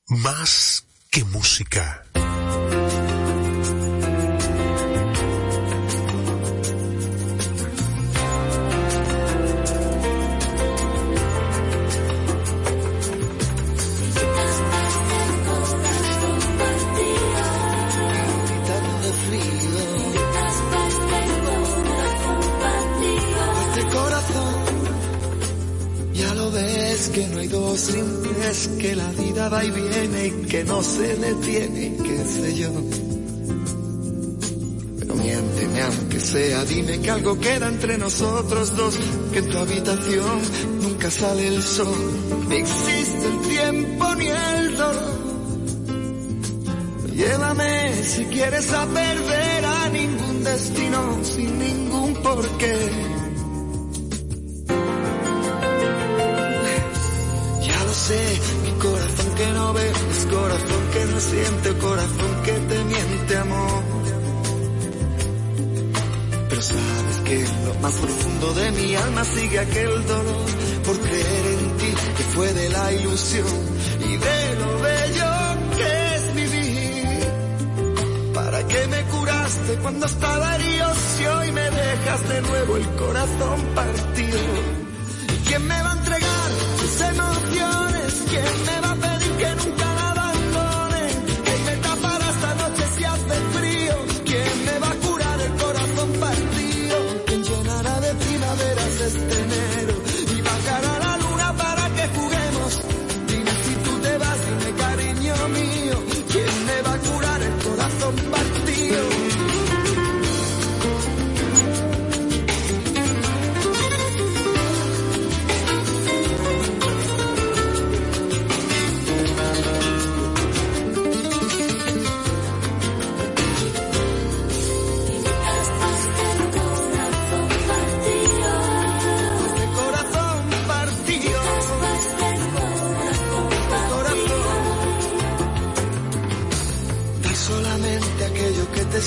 Más que música. Que la vida va y viene y que no se detiene, qué sé yo. Pero miénteme aunque sea, dime que algo queda entre nosotros dos, que en tu habitación nunca sale el sol, ni existe el tiempo ni el dolor. Llévame si quieres a perder a ningún destino sin ningún porqué. Ya lo sé, no ve, es corazón que no siente, corazón que te miente amor. Pero sabes que en lo más profundo de mi alma sigue aquel dolor por creer en ti que fue de la ilusión y de lo bello que es vivir. ¿Para qué me curaste cuando estaba herido si hoy me dejas de nuevo el corazón partido? ¿Y quién me va a entregar sus emociones? ¿Quién me va este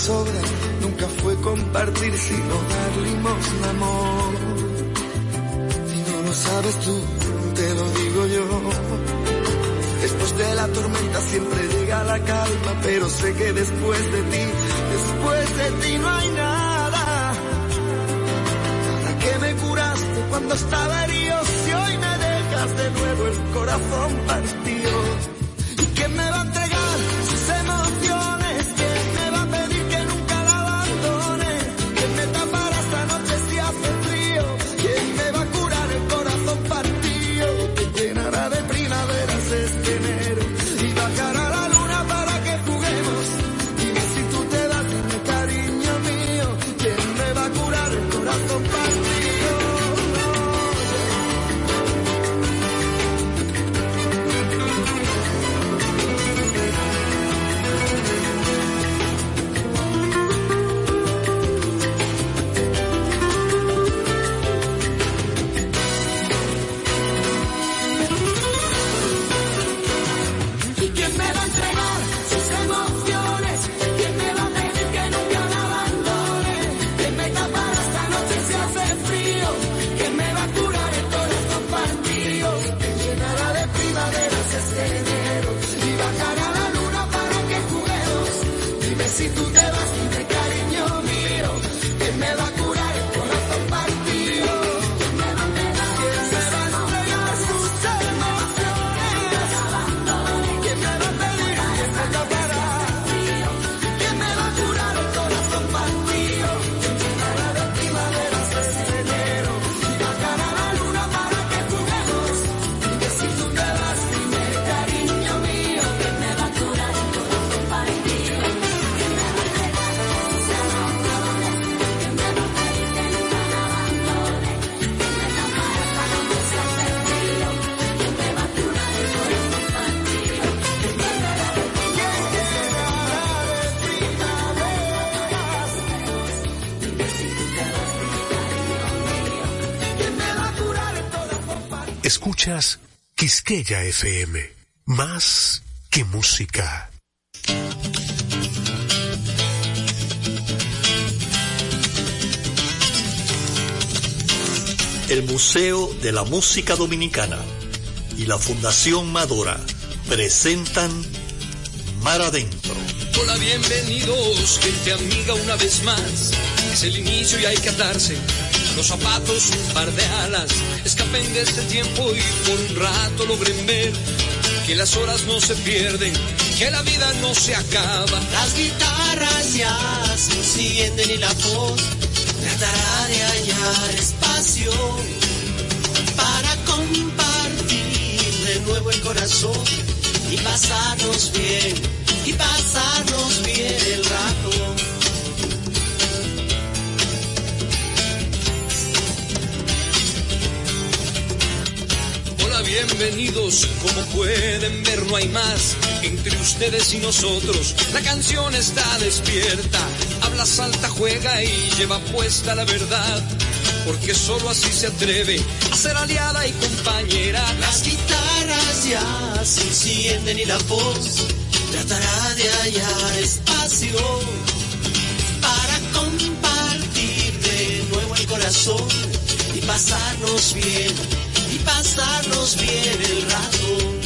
Nunca fue compartir, sino dar limosna, amor. Si no lo sabes tú, te lo digo yo. Después de la tormenta siempre llega la calma, pero sé que después de ti, después de ti no hay nada. ¿Para qué me curaste cuando estaba herido si hoy me dejas de nuevo el corazón partido? Quisqueya FM. Más que música. El Museo de la Música Dominicana y la Fundación Madora presentan Mar Adentro. Hola, bienvenidos, gente amiga, una vez más. Es el inicio y hay que atarse los zapatos, un par de alas. Escapen de este tiempo y por un rato logren ver que las horas no se pierden, que la vida no se acaba. Las guitarras ya se encienden y la voz tratará de hallar espacio para compartir de nuevo el corazón y pasarnos bien, y pasarnos bien bienvenidos. Como pueden ver, no hay más entre ustedes y nosotros. La canción está despierta, habla, salta, juega y lleva puesta la verdad. Porque solo así se atreve a ser aliada y compañera. Las guitarras ya se encienden y la voz tratará de hallar espacio para compartir de nuevo el corazón y pasarnos bien pasarnos bien el rato.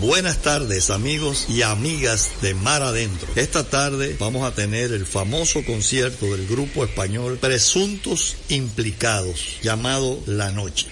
Buenas tardes amigos y amigas de Mar Adentro. Esta tarde vamos a tener el famoso concierto del grupo español Presuntos Implicados llamado La Noche.